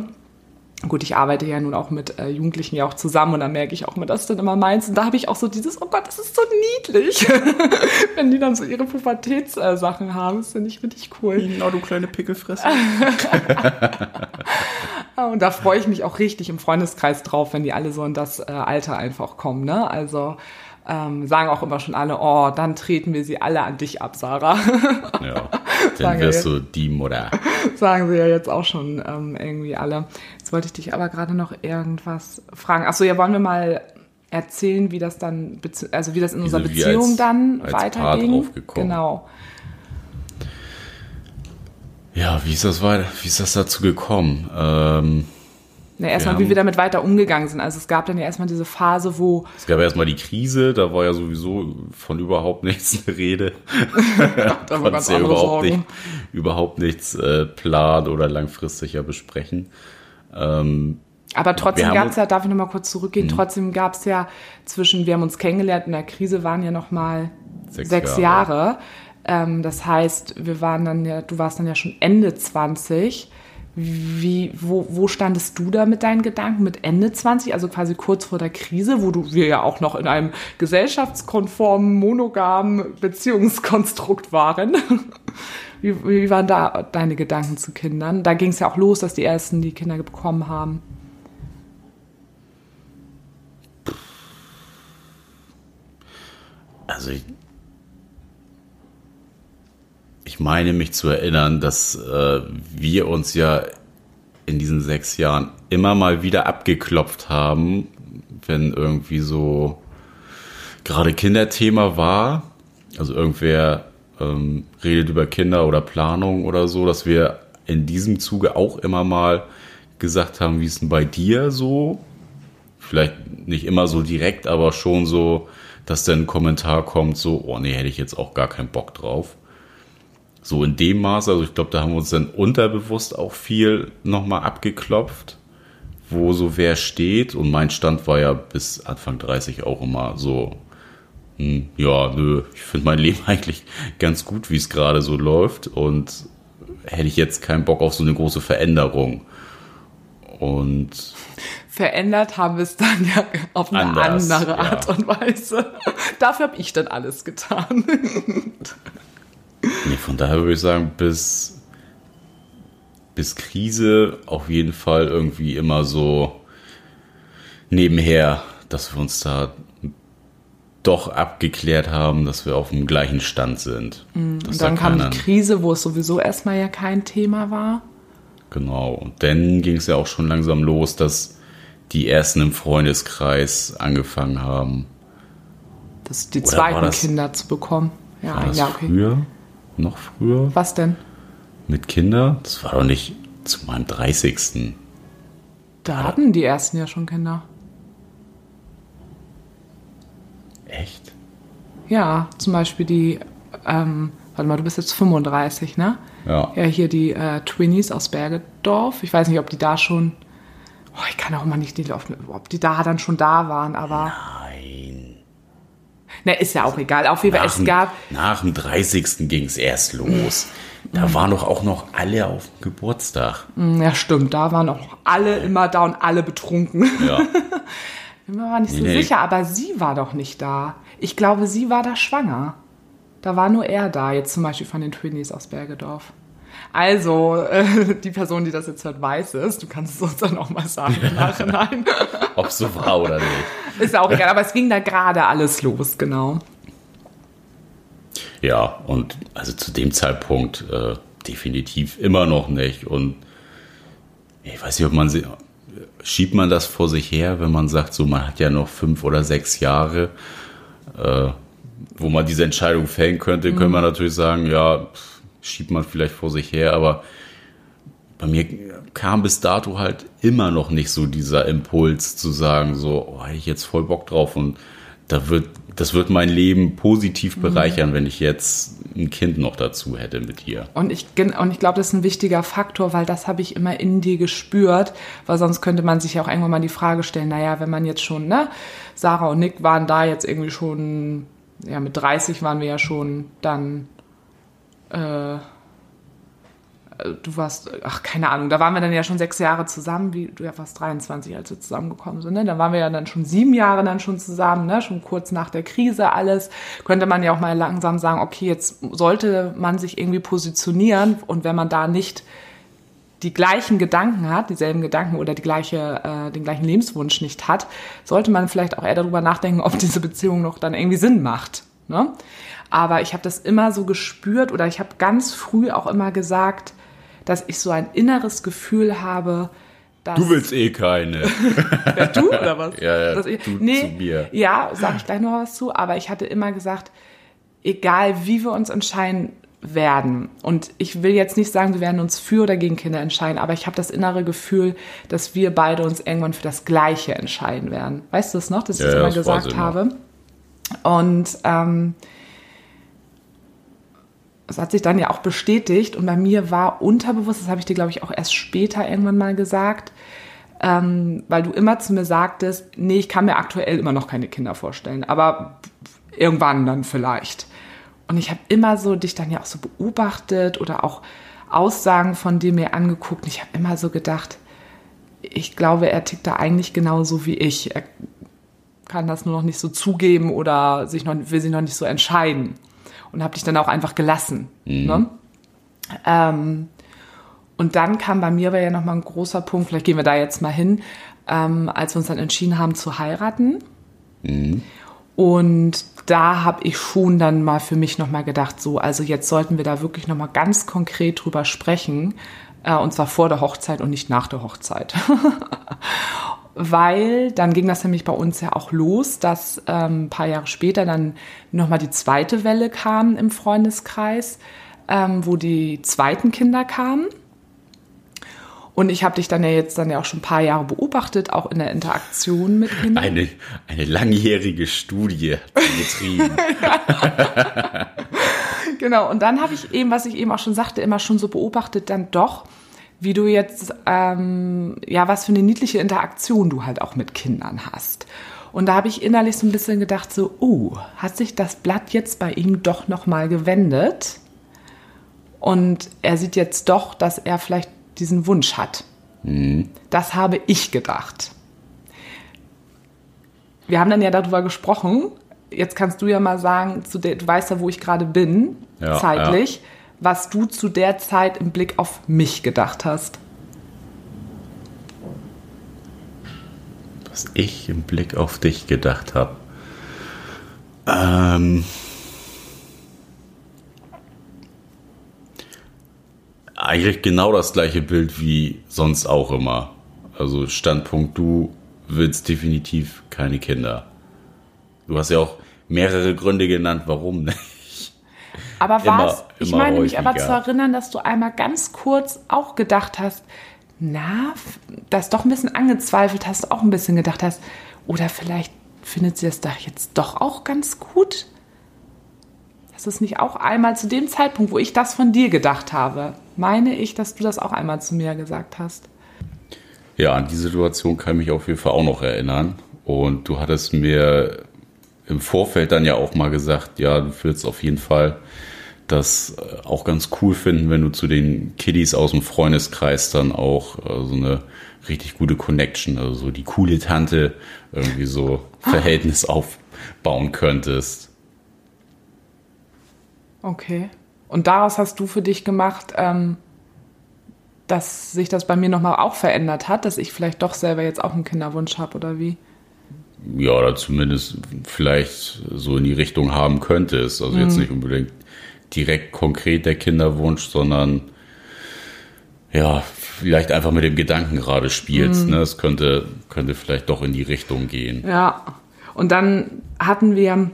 Gut, ich arbeite ja nun auch mit äh, Jugendlichen ja auch zusammen und da merke ich auch immer, dass dann immer meinst. Und da habe ich auch so dieses, oh Gott, das ist so niedlich. Wenn die dann so ihre Pubertätssachen äh, haben, das finde ich richtig cool. Genau, du kleine Pickelfresse. und da freue ich mich auch richtig im Freundeskreis drauf, wenn die alle so in das äh, Alter einfach kommen. Ne? Also ähm, sagen auch immer schon alle, oh, dann treten wir sie alle an dich ab, Sarah. ja, dann wirst du die Mutter. Sagen sie ja jetzt auch schon ähm, irgendwie alle. Jetzt wollte ich dich aber gerade noch irgendwas fragen. Achso, ja, wollen wir mal erzählen, wie das dann, also wie das in unserer wir Beziehung als- dann als weiterging. Genau. Ja, wie ist das weiter, wie ist das dazu gekommen? Ähm, Ja, erstmal, wie wir damit weiter umgegangen sind. Also es gab dann ja erstmal diese Phase, wo es gab erstmal die Krise, da war ja sowieso von überhaupt nichts eine Rede. da Konntest ja überhaupt, nicht, überhaupt nichts äh, planen oder langfristig ja besprechen. Aber trotzdem gab es Mhm. ja, darf ich nochmal kurz zurückgehen, trotzdem gab es ja zwischen, wir haben uns kennengelernt, in der Krise waren ja nochmal Sechs sechs, Jahre. Jahre. Ähm, das heißt, wir waren dann ja, du warst dann ja schon Ende 20. Wie, wo, wo standest du da mit deinen Gedanken mit Ende 20, also quasi kurz vor der Krise, wo du, wir ja auch noch in einem gesellschaftskonformen, monogamen Beziehungskonstrukt waren? Wie, wie waren da deine Gedanken zu Kindern? Da ging es ja auch los, dass die ersten die Kinder bekommen haben. Also ich, ich meine mich zu erinnern, dass äh, wir uns ja in diesen sechs Jahren immer mal wieder abgeklopft haben, wenn irgendwie so gerade Kinderthema war. Also irgendwer ähm, redet über Kinder oder Planung oder so, dass wir in diesem Zuge auch immer mal gesagt haben, wie ist denn bei dir so? Vielleicht nicht immer so direkt, aber schon so, dass dann ein Kommentar kommt, so, oh nee, hätte ich jetzt auch gar keinen Bock drauf. So in dem Maß, also ich glaube, da haben wir uns dann unterbewusst auch viel nochmal abgeklopft, wo so wer steht. Und mein Stand war ja bis Anfang 30 auch immer so, hm, ja, nö, ich finde mein Leben eigentlich ganz gut, wie es gerade so läuft. Und hätte ich jetzt keinen Bock auf so eine große Veränderung. Und Verändert haben wir es dann ja auf eine Anders, andere ja. Art und Weise. Dafür habe ich dann alles getan. Nee, von daher würde ich sagen, bis, bis Krise auf jeden Fall irgendwie immer so nebenher, dass wir uns da doch abgeklärt haben, dass wir auf dem gleichen Stand sind. Dass Und da Mm, dann kam keiner- die Krise, wo es sowieso erstmal ja kein Thema war. Genau. Und dann ging es ja auch schon langsam los, dass die ersten im Freundeskreis angefangen haben. Das, die Oder zweiten das- Kinder zu bekommen. Ja, War das ja, okay. früher? Noch früher? Was denn? Mit Kindern? Das war doch nicht zu meinem 30. Da hatten die ersten ja schon Kinder. Echt? Ja, zum Beispiel die, ähm, warte mal, du bist jetzt 35, ne? Ja. Ja, hier die äh, Twinnies aus Bergedorf. Ich weiß nicht, ob die da schon. Oh, ich kann auch immer nicht, die, ob die da dann schon da waren, aber. Nein. Ne, ist ja auch egal. Auf jeden Fall, es gab. nach dem 30. ging es erst los. Da waren doch auch noch alle auf dem Geburtstag. Hm, Ja, stimmt, da waren auch alle immer da und alle betrunken. Ja. Bin mir aber nicht so nee. sicher, aber sie war doch nicht da. Ich glaube, sie war da schwanger. Da war nur er da, jetzt zum Beispiel von den Twinnies aus Bergedorf. Also, äh, die Person, die das jetzt hört, weiß es. Du kannst es uns dann auch mal sagen im Nachhinein. Ob es so war oder nicht. Ist auch egal, aber es ging da gerade alles los, genau. Ja, und also zu dem Zeitpunkt äh, definitiv immer noch nicht. Und ich weiß nicht, ob man sie, schiebt man das vor sich her, wenn man sagt, so man hat ja noch fünf oder sechs Jahre, äh, wo man diese Entscheidung fällen könnte, könnte man natürlich sagen, ja, schiebt man vielleicht vor sich her, aber bei mir kam bis dato halt immer noch nicht so dieser Impuls zu sagen, so, oh, hätte ich jetzt voll Bock drauf und da wird, das wird mein Leben positiv bereichern, wenn ich jetzt ein Kind noch dazu hätte mit ihr. Und ich, und ich glaube, das ist ein wichtiger Faktor, weil das habe ich immer in dir gespürt, weil sonst könnte man sich ja auch irgendwann mal die Frage stellen, naja, wenn man jetzt schon, ne, Sarah und Nick waren da jetzt irgendwie schon, ja, mit 30 waren wir ja schon dann, äh, du warst, ach, keine Ahnung, da waren wir dann ja schon sechs Jahre zusammen, wie, du ja warst 23, als wir zusammengekommen sind, ne? Da waren wir ja dann schon sieben Jahre dann schon zusammen, ne? Schon kurz nach der Krise alles. Könnte man ja auch mal langsam sagen, okay, jetzt sollte man sich irgendwie positionieren und wenn man da nicht die gleichen Gedanken hat, dieselben Gedanken oder die gleiche, äh, den gleichen Lebenswunsch nicht hat, sollte man vielleicht auch eher darüber nachdenken, ob diese Beziehung noch dann irgendwie Sinn macht. Ne? Aber ich habe das immer so gespürt oder ich habe ganz früh auch immer gesagt, dass ich so ein inneres Gefühl habe, dass. Du willst eh keine. Ja, du oder was? Ja, ja, ich, du nee, zu mir. Ja, sage ich gleich noch was zu, aber ich hatte immer gesagt, egal wie wir uns entscheiden werden, und ich will jetzt nicht sagen, wir werden uns für oder gegen Kinder entscheiden, aber ich habe das innere Gefühl, dass wir beide uns irgendwann für das Gleiche entscheiden werden. Weißt du es noch, dass ich Ja, das immer das gesagt habe? Und ähm, das hat sich dann ja auch bestätigt und bei mir war unterbewusst, das habe ich dir glaube ich auch erst später irgendwann mal gesagt, ähm, weil du immer zu mir sagtest, nee, ich kann mir aktuell immer noch keine Kinder vorstellen, aber irgendwann dann vielleicht. Und ich habe immer so dich dann ja auch so beobachtet oder auch Aussagen von dir mir angeguckt. Und ich habe immer so gedacht, ich glaube, er tickt da eigentlich genauso wie ich. Er kann das nur noch nicht so zugeben oder sich noch, will sich noch nicht so entscheiden. Und habe dich dann auch einfach gelassen. Ne? Ähm, und dann kam bei mir aber ja nochmal ein großer Punkt, vielleicht gehen wir da jetzt mal hin, ähm, als wir uns dann entschieden haben zu heiraten. Und da habe ich schon dann mal für mich nochmal gedacht, so, also jetzt sollten wir da wirklich nochmal ganz konkret drüber sprechen. Äh, und zwar vor der Hochzeit und nicht nach der Hochzeit. Weil dann ging das nämlich bei uns ja auch los, dass ähm, ein paar Jahre später dann nochmal die zweite Welle kam im Freundeskreis, ähm, wo die zweiten Kinder kamen. Und ich habe dich dann ja jetzt dann ja auch schon ein paar Jahre beobachtet, auch in der Interaktion mit Kindern. Eine, eine langjährige Studie getrieben. Genau, und dann habe ich eben, was ich eben auch schon sagte, immer schon so beobachtet, dann doch, wie du jetzt, ähm, ja, was für eine niedliche Interaktion du halt auch mit Kindern hast. Und da habe ich innerlich so ein bisschen gedacht, so, oh, hat sich das Blatt jetzt bei ihm doch nochmal gewendet? Und er sieht jetzt doch, dass er vielleicht diesen Wunsch hat. Das habe ich gedacht. Wir haben dann ja darüber gesprochen. Jetzt kannst du ja mal sagen, du weißt ja, wo ich gerade bin, Ja, zeitlich, was du zu der Zeit im Blick auf mich gedacht hast. Was ich im Blick auf dich gedacht habe. Ähm, eigentlich genau das gleiche Bild wie sonst auch immer. Also Standpunkt, du willst definitiv keine Kinder. Du hast ja auch mehrere Gründe genannt, warum nicht. Aber was? Ich meine mich aber häufiger. zu erinnern, dass du einmal ganz kurz auch gedacht hast, na, das doch ein bisschen angezweifelt hast, auch ein bisschen gedacht hast, oder vielleicht findet sie es doch jetzt doch auch ganz gut? Das ist nicht auch einmal zu dem Zeitpunkt, wo ich das von dir gedacht habe, meine ich, dass du das auch einmal zu mir gesagt hast. Ja, an die Situation kann ich mich auf jeden Fall auch noch erinnern. Und du hattest mir im Vorfeld dann ja auch mal gesagt, ja, du würdest auf jeden Fall das äh, auch ganz cool finden, wenn du zu den Kiddies aus dem Freundeskreis dann auch äh, so eine richtig gute Connection, also so die coole Tante irgendwie so Verhältnis aufbauen könntest. Okay. Und daraus hast du für dich gemacht, ähm, dass sich das bei mir nochmal auch verändert hat, dass ich vielleicht doch selber jetzt auch einen Kinderwunsch habe oder wie? Ja, oder zumindest vielleicht so in die Richtung haben könntest. Also jetzt nicht unbedingt direkt konkret der Kinderwunsch, sondern ja, vielleicht einfach mit dem Gedanken gerade spielst. Ne? Es könnte, könnte vielleicht doch in die Richtung gehen. Ja. Und dann hatten wir,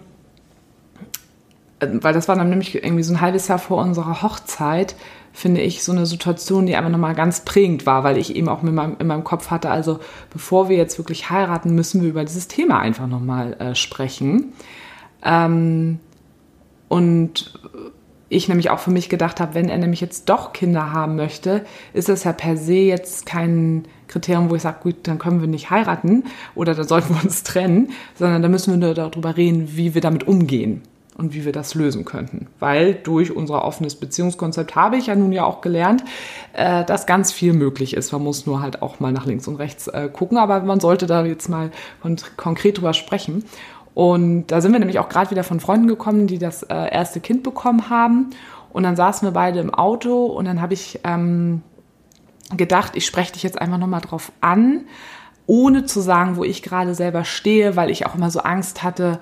äh, weil das war dann nämlich irgendwie so ein halbes Jahr vor unserer Hochzeit, finde ich, so eine Situation, die einfach nochmal ganz prägend war, weil ich eben auch mit meinem, in meinem Kopf hatte, also bevor wir jetzt wirklich heiraten, müssen wir über dieses Thema einfach nochmal äh, sprechen. Ähm, und ich nämlich auch für mich gedacht habe, wenn er nämlich jetzt doch Kinder haben möchte, ist das ja per se jetzt kein Kriterium, wo ich sage, gut, dann können wir nicht heiraten oder dann sollten wir uns trennen, sondern da müssen wir nur darüber reden, wie wir damit umgehen und wie wir das lösen könnten. Weil durch unser offenes Beziehungskonzept habe ich ja nun ja auch gelernt, äh, dass ganz viel möglich ist. Man muss nur halt auch mal nach links und rechts äh, gucken, aber man sollte da jetzt mal kon konkret drüber sprechen. Und da sind wir nämlich auch gerade wieder von Freunden gekommen, die das äh, erste Kind bekommen haben. Und dann saßen wir beide im Auto und dann habe ich ähm, gedacht, ich spreche dich jetzt einfach nochmal drauf an, ohne zu sagen, wo ich gerade selber stehe, weil ich auch immer so Angst hatte,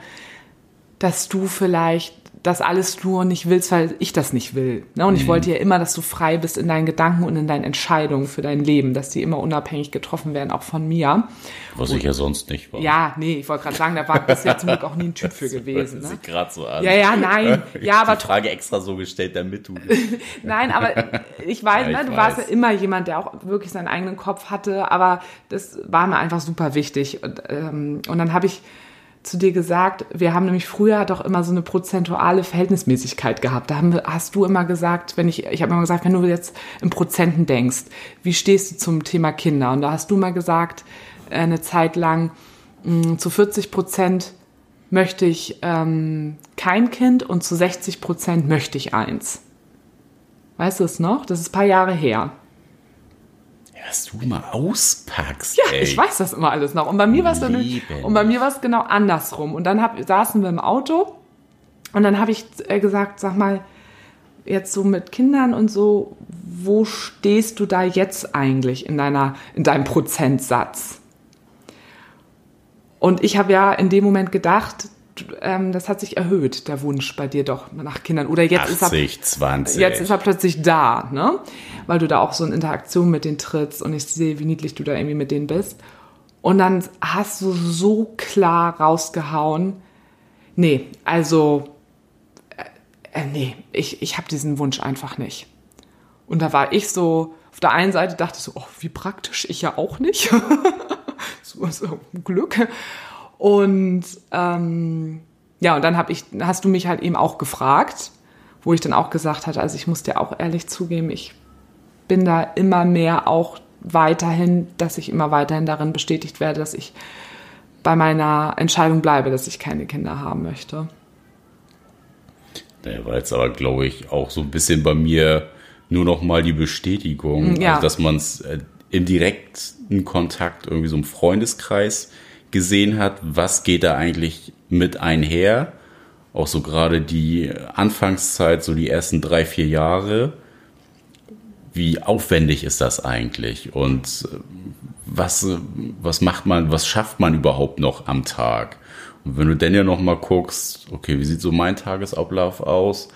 dass du vielleicht das alles nur nicht willst, weil ich das nicht will. Ne? Und ich Mhm. wollte ja immer, dass du frei bist in deinen Gedanken und in deinen Entscheidungen für dein Leben, dass die immer unabhängig getroffen werden, auch von mir. Was ich ja sonst nicht war. Ja, nee, ich wollte gerade sagen, da war bisher zum Glück auch nie ein Typ für gewesen. Das Ne? sieht gerade so an. Ja, ja, nein. Ja, aber die Frage extra so gestellt, damit du. Nein, aber ich weiß, Ja, ich ne, du warst ja weiß. immer jemand, der auch wirklich seinen eigenen Kopf hatte, aber das war mir einfach super wichtig. Und, ähm, und dann habe ich zu dir gesagt, wir haben nämlich früher doch immer so eine prozentuale Verhältnismäßigkeit gehabt. Da haben hast du immer gesagt, wenn ich, ich habe immer gesagt, wenn du jetzt in Prozenten denkst, wie stehst du zum Thema Kinder? Und da hast du mal gesagt, äh, eine Zeit lang, mh, zu 40 Prozent möchte ich ähm, kein Kind und zu 60 Prozent möchte ich eins. Weißt du es noch? Das ist ein paar Jahre her. Was du mal auspackst. Ja, ey. ich weiß das immer alles noch. Und bei mir war es und bei mir war es genau andersrum. Und dann hab, saßen wir im Auto und dann habe ich äh, gesagt, sag mal, jetzt so mit Kindern und so, wo stehst du da jetzt eigentlich in deiner in deinem Prozentsatz? Und ich habe ja in dem Moment gedacht, ähm, das hat sich erhöht, der Wunsch bei dir doch nach Kindern. Oder jetzt ist er 80, 20. Jetzt ist er plötzlich da, ne? Weil du da auch so in Interaktion mit denen trittst und ich sehe, wie niedlich du da irgendwie mit denen bist. Und dann hast du so klar rausgehauen, nee, also, äh, äh, nee, ich, ich habe diesen Wunsch einfach nicht. Und da war ich so, auf der einen Seite dachte ich so, oh, wie praktisch, ich ja auch nicht. so, so Glück. Und ähm, ja, und dann hab ich, hast du mich halt eben auch gefragt, wo ich dann auch gesagt hatte, also ich muss dir auch ehrlich zugeben, ich bin da immer mehr auch weiterhin, dass ich immer weiterhin darin bestätigt werde, dass ich bei meiner Entscheidung bleibe, dass ich keine Kinder haben möchte. Der war jetzt aber, glaube ich, auch so ein bisschen bei mir nur noch mal die Bestätigung, Ja. also, dass man es äh, im direkten Kontakt irgendwie so im Freundeskreis gesehen hat, was geht da eigentlich mit einher. Auch so gerade die Anfangszeit, so die ersten drei, vier Jahre. Wie aufwendig ist das eigentlich? Und äh, was, was macht man, was schafft man überhaupt noch am Tag? Und wenn du dann ja noch mal guckst, okay, wie sieht so mein Tagesablauf aus?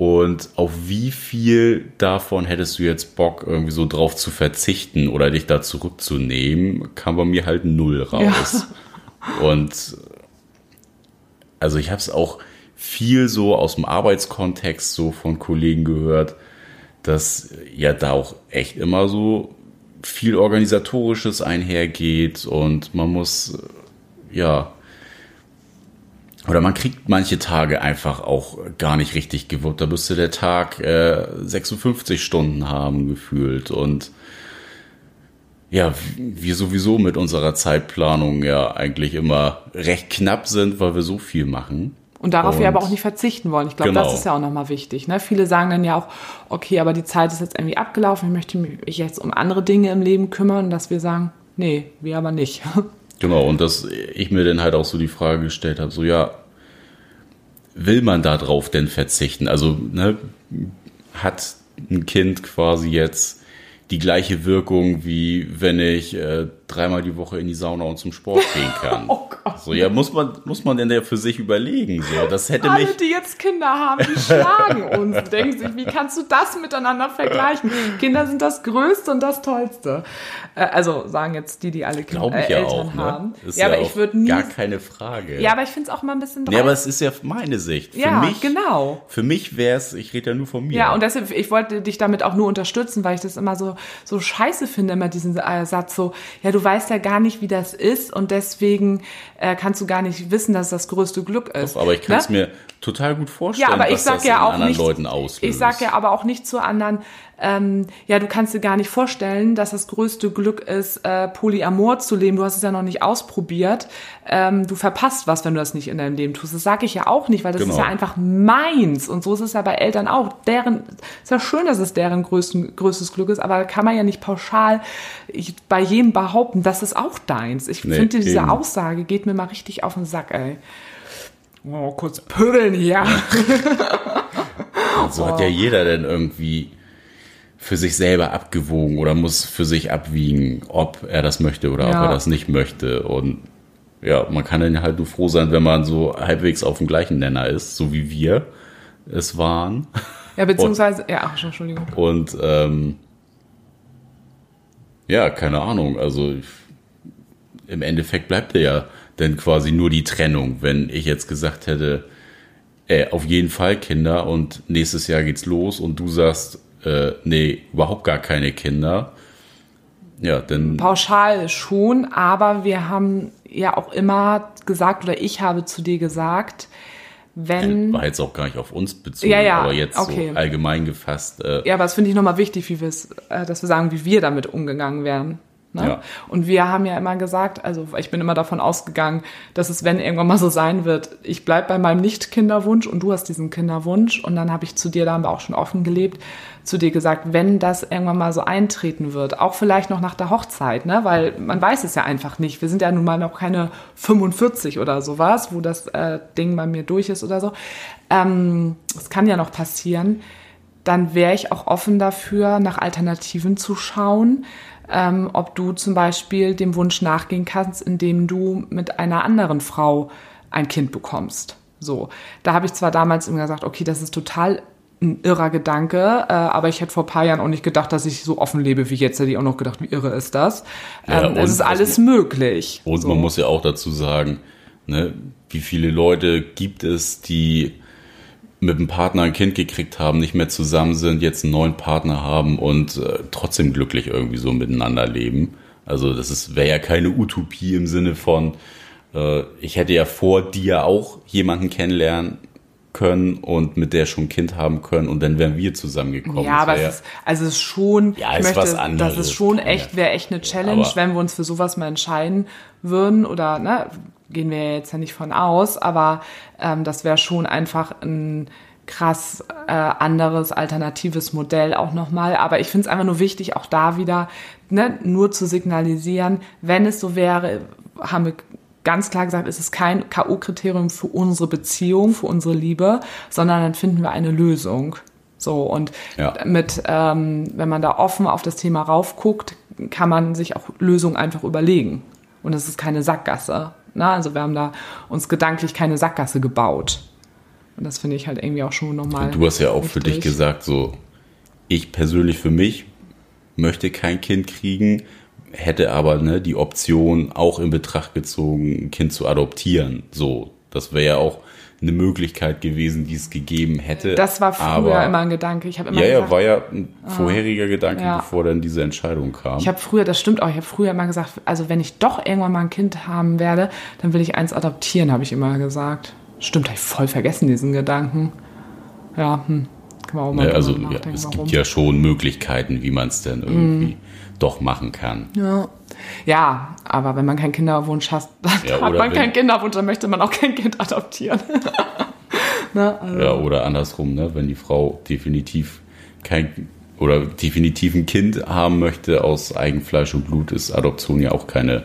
Und auf wie viel davon hättest du jetzt Bock, irgendwie so drauf zu verzichten oder dich da zurückzunehmen, kam bei mir halt null raus. Und also ich habe es auch viel so aus dem Arbeitskontext so von Kollegen gehört, dass ja da auch echt immer so viel organisatorisches einhergeht und man muss ja oder man kriegt manche Tage einfach auch gar nicht richtig gewuppt. Da müsste der Tag äh, 56 Stunden haben gefühlt und ja, wir sowieso mit unserer Zeitplanung ja eigentlich immer recht knapp sind, weil wir so viel machen. Und darauf wir Und- aber auch nicht verzichten wollen. Ich glaube, Genau. das ist ja auch nochmal wichtig. Ne? Viele sagen dann ja auch, okay, aber die Zeit ist jetzt irgendwie abgelaufen, ich möchte mich jetzt um andere Dinge im Leben kümmern, dass wir sagen, nee, wir aber nicht. Genau, und dass ich mir dann halt auch so die Frage gestellt habe, so ja, will man da drauf denn verzichten? Also, ne, hat ein Kind quasi jetzt die gleiche Wirkung, wie wenn ich äh, dreimal die Woche in die Sauna und zum Sport gehen kann? Oh Gott. So, ja, muss man, muss man denn ja für sich überlegen, so. Das hätte mich, Alle, die jetzt Kinder haben, die schlagen uns und denken sich, wie kannst du das miteinander vergleichen? Kinder sind das Größte und das Tollste. Äh, Also sagen jetzt die, die alle Kinder, äh, ja Eltern auch, ne? haben. Ist ja, aber auch ich würde nie. Gar keine Frage. Ja, aber ich finde es auch mal ein bisschen Ja, aber dreist. es ist ja meine Sicht. Für Ja, mich, genau. Für mich wäre es, ich rede ja nur von mir. Ja, und deshalb, ich wollte dich damit auch nur unterstützen, weil ich das immer so, so scheiße finde, immer diesen äh, Satz so, ja, du weißt ja gar nicht, wie das ist und deswegen äh, kannst du gar nicht wissen, dass es das größte Glück ist. Aber ich kann es Ne? mir total gut vorstellen, Ja, aber ich was sag das ja auch anderen nicht, Leuten auslöst. ich sag ja aber auch nicht zu anderen, ähm, ja, du kannst dir gar nicht vorstellen, dass das größte Glück ist, äh, Polyamor zu leben. Du hast es ja noch nicht ausprobiert. Ähm, du verpasst was, wenn du das nicht in deinem Leben tust. Das sage ich ja auch nicht, weil das Genau. ist ja einfach meins. Und so ist es ja bei Eltern auch. Deren, ist ja schön, dass es deren größten, größtes Glück ist, aber kann man ja nicht pauschal ich, bei jedem behaupten, das ist auch deins. Ich Nee, finde, diese eben. Aussage geht mir mal richtig auf den Sack, ey. Oh, kurz pöbeln hier. so hat ja jeder denn irgendwie für sich selber abgewogen oder muss für sich abwiegen, ob er das möchte oder ob Ja. er das nicht möchte. Und ja, man kann dann halt nur froh sein, wenn man so halbwegs auf dem gleichen Nenner ist, so wie wir es waren. Ja, beziehungsweise, und, ja, ach, Entschuldigung. Und ähm, ja, keine Ahnung, also im Endeffekt bleibt ja dann quasi nur die Trennung, wenn ich jetzt gesagt hätte, äh, auf jeden Fall Kinder und nächstes Jahr geht's los und du sagst, äh, nee, überhaupt gar keine Kinder. Ja, dann. Pauschal schon, aber wir haben ja auch immer gesagt, oder ich habe zu dir gesagt, wenn. War jetzt auch gar nicht auf uns bezogen, ja, ja, aber jetzt okay. so allgemein gefasst. Äh, ja, aber das finde ich nochmal wichtig, wie äh, dass wir sagen, wie wir damit umgegangen wären. Ne? Ja. Und wir haben ja immer gesagt, also ich bin immer davon ausgegangen, dass es, wenn irgendwann mal so sein wird, ich bleib bei meinem Nicht-Kinderwunsch und du hast diesen Kinderwunsch. Und dann habe ich zu dir, da haben wir auch schon offen gelebt, zu dir gesagt, wenn das irgendwann mal so eintreten wird, auch vielleicht noch nach der Hochzeit, ne? weil man weiß es ja einfach nicht. Wir sind ja nun mal noch keine 45 oder sowas, wo das äh, Ding bei mir durch ist oder so. Ähm, es kann ja noch passieren. Dann wäre ich auch offen dafür, nach Alternativen zu schauen ähm, ob du zum Beispiel dem Wunsch nachgehen kannst, indem du mit einer anderen Frau ein Kind bekommst. So, da habe ich zwar damals immer gesagt, okay, das ist total ein irrer Gedanke, äh, aber ich hätte vor ein paar Jahren auch nicht gedacht, dass ich so offen lebe wie jetzt. Hätte ich auch noch gedacht, wie irre ist das? Ja, ähm, es ist alles man, möglich. Und so. man muss ja auch dazu sagen, ne, wie viele Leute gibt es, die mit einem Partner ein Kind gekriegt haben, nicht mehr zusammen sind, jetzt einen neuen Partner haben und äh, trotzdem glücklich irgendwie so miteinander leben. Also das wäre ja keine Utopie im Sinne von, äh, ich hätte ja vor dir auch jemanden kennenlernen können und mit der schon ein Kind haben können und dann wären wir zusammengekommen. Ja, aber es ist, also es ist schon, ja, ist möchte, was anderes. das ist schon echt, wäre echt eine Challenge, aber wenn wir uns für sowas mal entscheiden würden oder, ne, gehen wir jetzt ja nicht von aus, aber ähm, das wäre schon einfach ein krass äh, anderes, alternatives Modell auch nochmal. Aber ich finde es einfach nur wichtig, auch da wieder ne, nur zu signalisieren, wenn es so wäre, haben wir ganz klar gesagt, es ist kein K.O.-Kriterium für unsere Beziehung, für unsere Liebe, sondern dann finden wir eine Lösung. So, und ja. mit, ähm, wenn man da offen auf das Thema raufguckt, kann man sich auch Lösungen einfach überlegen. Und es ist keine Sackgasse. Na, also wir haben da uns gedanklich keine Sackgasse gebaut. Und das finde ich halt irgendwie auch schon nochmal. Du hast ja auch wichtig. für dich gesagt, so, ich persönlich für mich möchte kein Kind kriegen, hätte aber ne, die Option auch in Betracht gezogen, ein Kind zu adoptieren. So, das wäre ja auch eine Möglichkeit gewesen, die es gegeben hätte. Das war früher aber, immer ein Gedanke. Ich habe immer ja, gesagt, ja, war ja ein ah. vorheriger Gedanke, ja. bevor dann diese Entscheidung kam. Ich habe früher, das stimmt auch, ich habe früher immer gesagt, also wenn ich doch irgendwann mal ein Kind haben werde, dann will ich eins adoptieren, habe ich immer gesagt. Stimmt, habe ich voll vergessen diesen Gedanken. Ja, hm. Kann man auch mal ja, also ja, es warum. gibt ja schon Möglichkeiten, wie man es denn irgendwie mm. Doch machen kann. Ja. Ja, aber wenn man keinen Kinderwunsch hat, ja, hat man keinen Kinderwunsch, dann möchte man auch kein Kind adoptieren. ne, also. Ja, oder andersrum, ne? wenn die Frau definitiv kein oder definitiv ein Kind haben möchte aus Eigenfleisch und Blut, ist Adoption ja auch keine.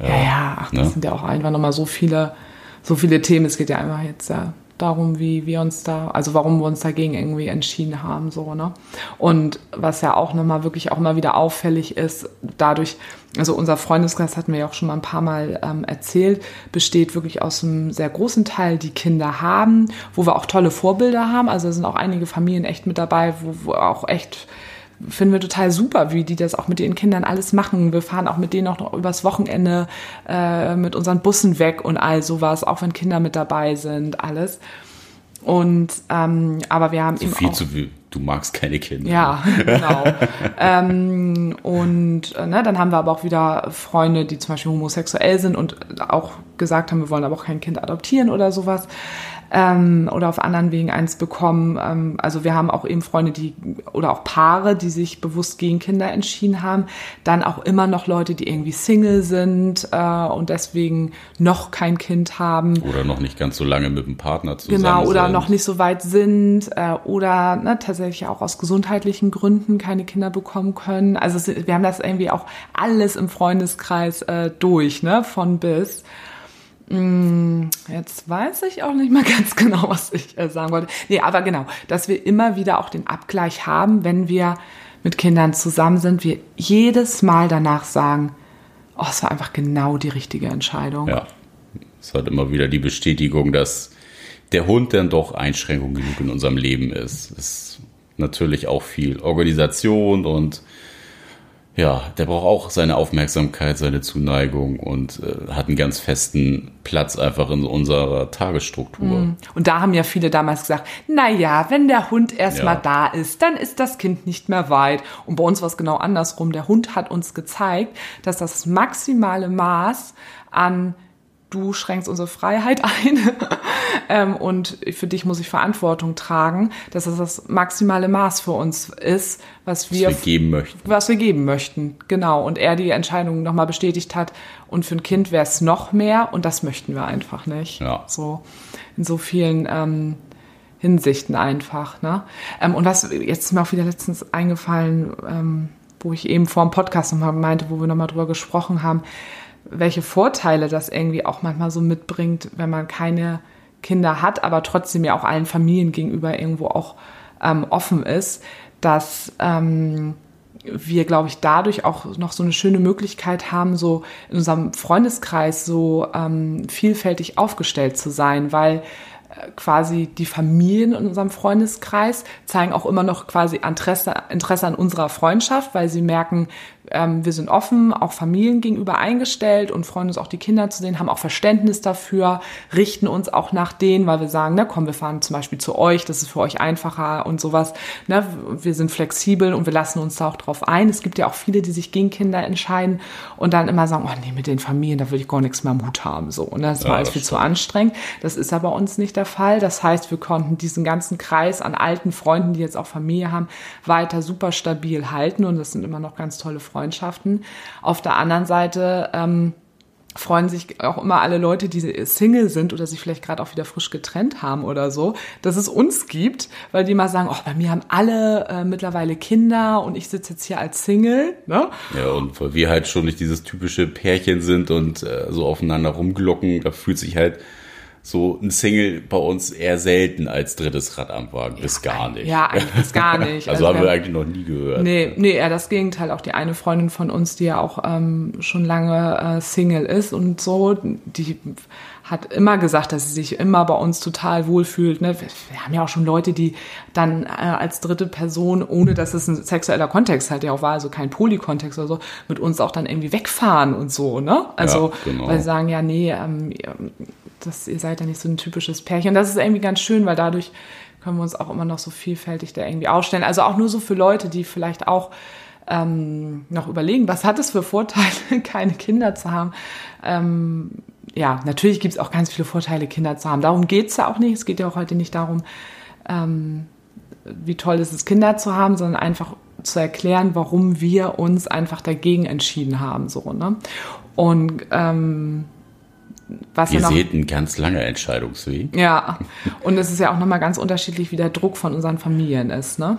Äh, ja, ja, ach, das ne? sind ja auch einfach nochmal so viele, so viele Themen. Es geht ja einfach jetzt ja darum, wie wir uns da, also warum wir uns dagegen irgendwie entschieden haben, so, ne? Und was ja auch nochmal wirklich auch mal wieder auffällig ist, dadurch, also unser Freundeskreis hatten wir ja auch schon mal ein paar Mal ähm, erzählt, besteht wirklich aus einem sehr großen Teil, die Kinder haben, wo wir auch tolle Vorbilder haben. Also sind auch einige Familien echt mit dabei, wo, wo auch echt finden wir total super, wie die das auch mit ihren Kindern alles machen. Wir fahren auch mit denen auch noch übers Wochenende äh, mit unseren Bussen weg und all sowas, auch wenn Kinder mit dabei sind, alles. Und ähm, aber wir haben so viel auch, zu viel. Du magst keine Kinder. Ja, genau. ähm, und äh, ne, dann haben wir aber auch wieder Freunde, die zum Beispiel homosexuell sind und auch gesagt haben, wir wollen aber auch kein Kind adoptieren oder sowas ähm, oder auf anderen Wegen eins bekommen. Ähm, also wir haben auch eben Freunde, die oder auch Paare, die sich bewusst gegen Kinder entschieden haben. Dann auch immer noch Leute, die irgendwie Single sind äh, und deswegen noch kein Kind haben. Oder noch nicht ganz so lange mit dem Partner zusammen Genau, oder sind. noch nicht so weit sind äh, oder ne, tatsächlich auch aus gesundheitlichen Gründen keine Kinder bekommen können. Also wir haben das irgendwie auch alles im Freundeskreis äh, durch, ne, von bis. Mm, jetzt weiß ich auch nicht mehr ganz genau, was ich äh, sagen wollte. Nee, aber genau, dass wir immer wieder auch den Abgleich haben, wenn wir mit Kindern zusammen sind, wir jedes Mal danach sagen, oh, es war einfach genau die richtige Entscheidung. Ja. Es hat immer wieder die Bestätigung, dass der Hund dann doch Einschränkung genug in unserem Leben ist. Es ist natürlich auch viel Organisation und ja, der braucht auch seine Aufmerksamkeit, seine Zuneigung und äh, hat einen ganz festen Platz einfach in unserer Tagesstruktur. Mhm. Und da haben ja viele damals gesagt, na ja, wenn der Hund erstmal Ja. da ist, dann ist das Kind nicht mehr weit. Und bei uns war es genau andersrum. Der Hund hat uns gezeigt, dass das maximale Maß an du schränkst unsere Freiheit ein ähm, und für dich muss ich Verantwortung tragen, dass das das maximale Maß für uns ist, was wir, Was wir geben möchten. was wir geben möchten. Genau. Und er die Entscheidung nochmal bestätigt hat. Und für ein Kind wäre es noch mehr und das möchten wir einfach nicht. Ja. So in so vielen ähm, Hinsichten einfach. Ne? Ähm, und was jetzt ist mir auch wieder letztens eingefallen, ähm, wo ich eben vor dem Podcast nochmal meinte, wo wir nochmal drüber gesprochen haben, welche Vorteile das irgendwie auch manchmal so mitbringt, wenn man keine Kinder hat, aber trotzdem ja auch allen Familien gegenüber irgendwo auch ähm, offen ist, dass ähm, wir, glaube ich, dadurch auch noch so eine schöne Möglichkeit haben, so in unserem Freundeskreis so ähm, vielfältig aufgestellt zu sein, weil äh, quasi die Familien in unserem Freundeskreis zeigen auch immer noch quasi Interesse, Interesse an unserer Freundschaft, weil sie merken, ähm, wir sind offen, auch Familien gegenüber eingestellt und freuen uns auch die Kinder zu sehen, haben auch Verständnis dafür, richten uns auch nach denen, weil wir sagen, na komm, wir fahren zum Beispiel zu euch, das ist für euch einfacher und sowas. Ne? Wir sind flexibel und wir lassen uns da auch drauf ein. Es gibt ja auch viele, die sich gegen Kinder entscheiden und dann immer sagen, oh nee, mit den Familien, da will ich gar nichts mehr am Hut haben. So. Und das ist Ja, alles viel zu anstrengend. Das ist aber uns nicht der Fall. Das heißt, wir konnten diesen ganzen Kreis an alten Freunden, die jetzt auch Familie haben, weiter super stabil halten und das sind immer noch ganz tolle Freundschaften. Auf der anderen Seite ähm, freuen sich auch immer alle Leute, die Single sind oder sich vielleicht gerade auch wieder frisch getrennt haben oder so, dass es uns gibt, weil die mal sagen, oh, bei mir haben alle äh, mittlerweile Kinder und ich sitze jetzt hier als Single. Ne? Ja, und weil wir halt schon nicht dieses typische Pärchen sind und äh, so aufeinander rumglocken, da fühlt sich halt so ein Single bei uns eher selten als drittes Rad am Wagen, bis gar nicht. Ja, eigentlich bis gar nicht. Also, haben wir wir- eigentlich noch nie gehört. Nee, nee, eher das Gegenteil. Auch die eine Freundin von uns, die ja auch ähm, schon lange äh, Single ist und so, die hat immer gesagt, dass sie sich immer bei uns total wohlfühlt. Ne? Wir, wir haben ja auch schon Leute, die dann äh, als dritte Person, ohne dass es ein sexueller Kontext halt ja auch war, also kein Polykontext oder so, mit uns auch dann irgendwie wegfahren und so. Ne? Also, Ja, genau. weil sie sagen, ja, nee, ähm, ihr- das, ihr seid ja nicht so ein typisches Pärchen. Das ist irgendwie ganz schön, weil dadurch können wir uns auch immer noch so vielfältig da irgendwie aufstellen. Also auch nur so für Leute, die vielleicht auch ähm, noch überlegen, was hat es für Vorteile, keine Kinder zu haben. Ähm, ja, natürlich gibt es auch ganz viele Vorteile, Kinder zu haben. Darum geht es ja auch nicht. Es geht ja auch heute nicht darum, ähm, wie toll es ist, Kinder zu haben, sondern einfach zu erklären, warum wir uns einfach dagegen entschieden haben. So, ne? Und ähm, was Ihr ja noch, seht einen ganz langer Entscheidungsweg. ja, und es ist ja auch nochmal ganz unterschiedlich, wie der Druck von unseren Familien ist, ne?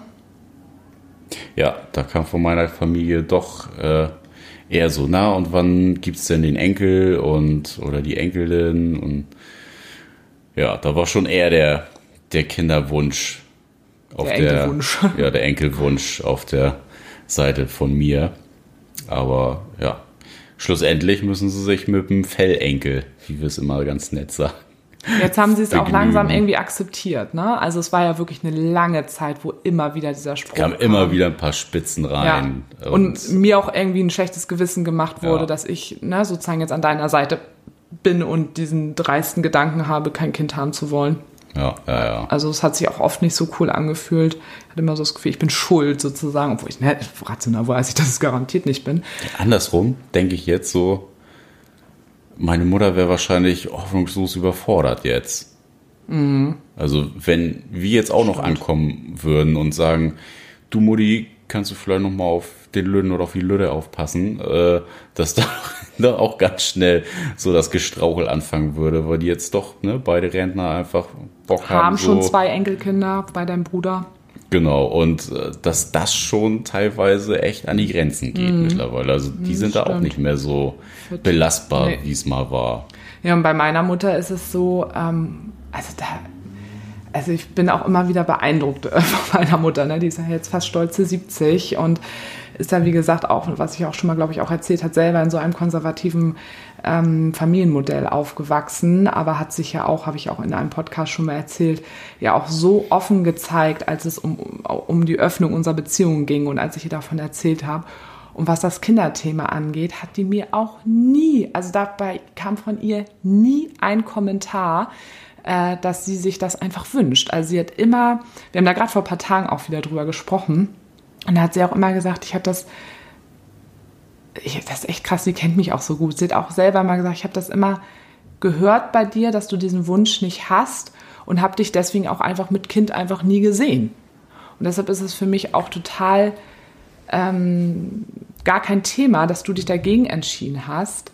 Ja, da kam von meiner Familie doch äh, eher so, na, und wann gibt's denn den Enkel und oder die Enkelin? Und ja, da war schon eher der, der Kinderwunsch auf Der der, Enkelwunsch. Ja, der Enkelwunsch auf der Seite von mir. Aber ja, schlussendlich müssen sie sich mit dem Fellenkel, wie wir es immer ganz nett sagen. Jetzt haben sie es auch langsam irgendwie akzeptiert, ne? Also es war ja wirklich eine lange Zeit, wo immer wieder dieser Spruch Kam immer wieder ein paar Spitzen Ja. rein. Und, mir auch irgendwie ein schlechtes Gewissen gemacht wurde, Ja. dass ich ne, sozusagen jetzt an deiner Seite bin und diesen dreisten Gedanken habe, kein Kind haben zu wollen. Ja, ja, ja. Also es hat sich auch oft nicht so cool angefühlt. Ich hatte immer so das Gefühl, ich bin schuld sozusagen, obwohl ich ne, rational weiß ich, dass ich garantiert nicht bin. Andersrum denke ich jetzt so, meine Mutter wäre wahrscheinlich hoffnungslos überfordert jetzt. Also wenn wir jetzt auch noch ankommen würden und sagen, du Mutti, kannst du vielleicht noch mal auf den Lüden oder auf die Lüde aufpassen, äh, dass da, da auch ganz schnell so das Gestrauchel anfangen würde, weil die jetzt doch, ne, beide Rentner einfach Bock haben. Haben schon so, zwei Enkelkinder bei deinem Bruder. Genau, und äh, dass das schon teilweise echt an die Grenzen geht mittlerweile. Also die sind da auch Mhm. stimmt. nicht mehr so belastbar, Nee. wie es mal war. Ja, und bei meiner Mutter ist es so, ähm, also da, also ich bin auch immer wieder beeindruckt von meiner Mutter. Ne? Die ist ja jetzt fast stolze 70 und ist dann, wie gesagt, auch, was ich auch schon mal, glaube ich, auch erzählt hat, selber in so einem konservativen ähm, Familienmodell aufgewachsen, aber hat sich ja auch, habe ich auch in einem Podcast schon mal erzählt, ja auch so offen gezeigt, als es um, um die Öffnung unserer Beziehungen ging und als ich ihr davon erzählt habe. Und was das Kinderthema angeht, hat die mir auch nie, also dabei kam von ihr nie ein Kommentar, äh, dass sie sich das einfach wünscht. Also sie hat immer, wir haben da gerade vor ein paar Tagen auch wieder drüber gesprochen, und da hat sie auch immer gesagt, ich habe das, ich, das ist echt krass, sie kennt mich auch so gut. Sie hat auch selber mal gesagt, ich habe das immer gehört bei dir, dass du diesen Wunsch nicht hast und habe dich deswegen auch einfach mit Kind einfach nie gesehen. Und deshalb ist es für mich auch total ähm, gar kein Thema, dass du dich dagegen entschieden hast.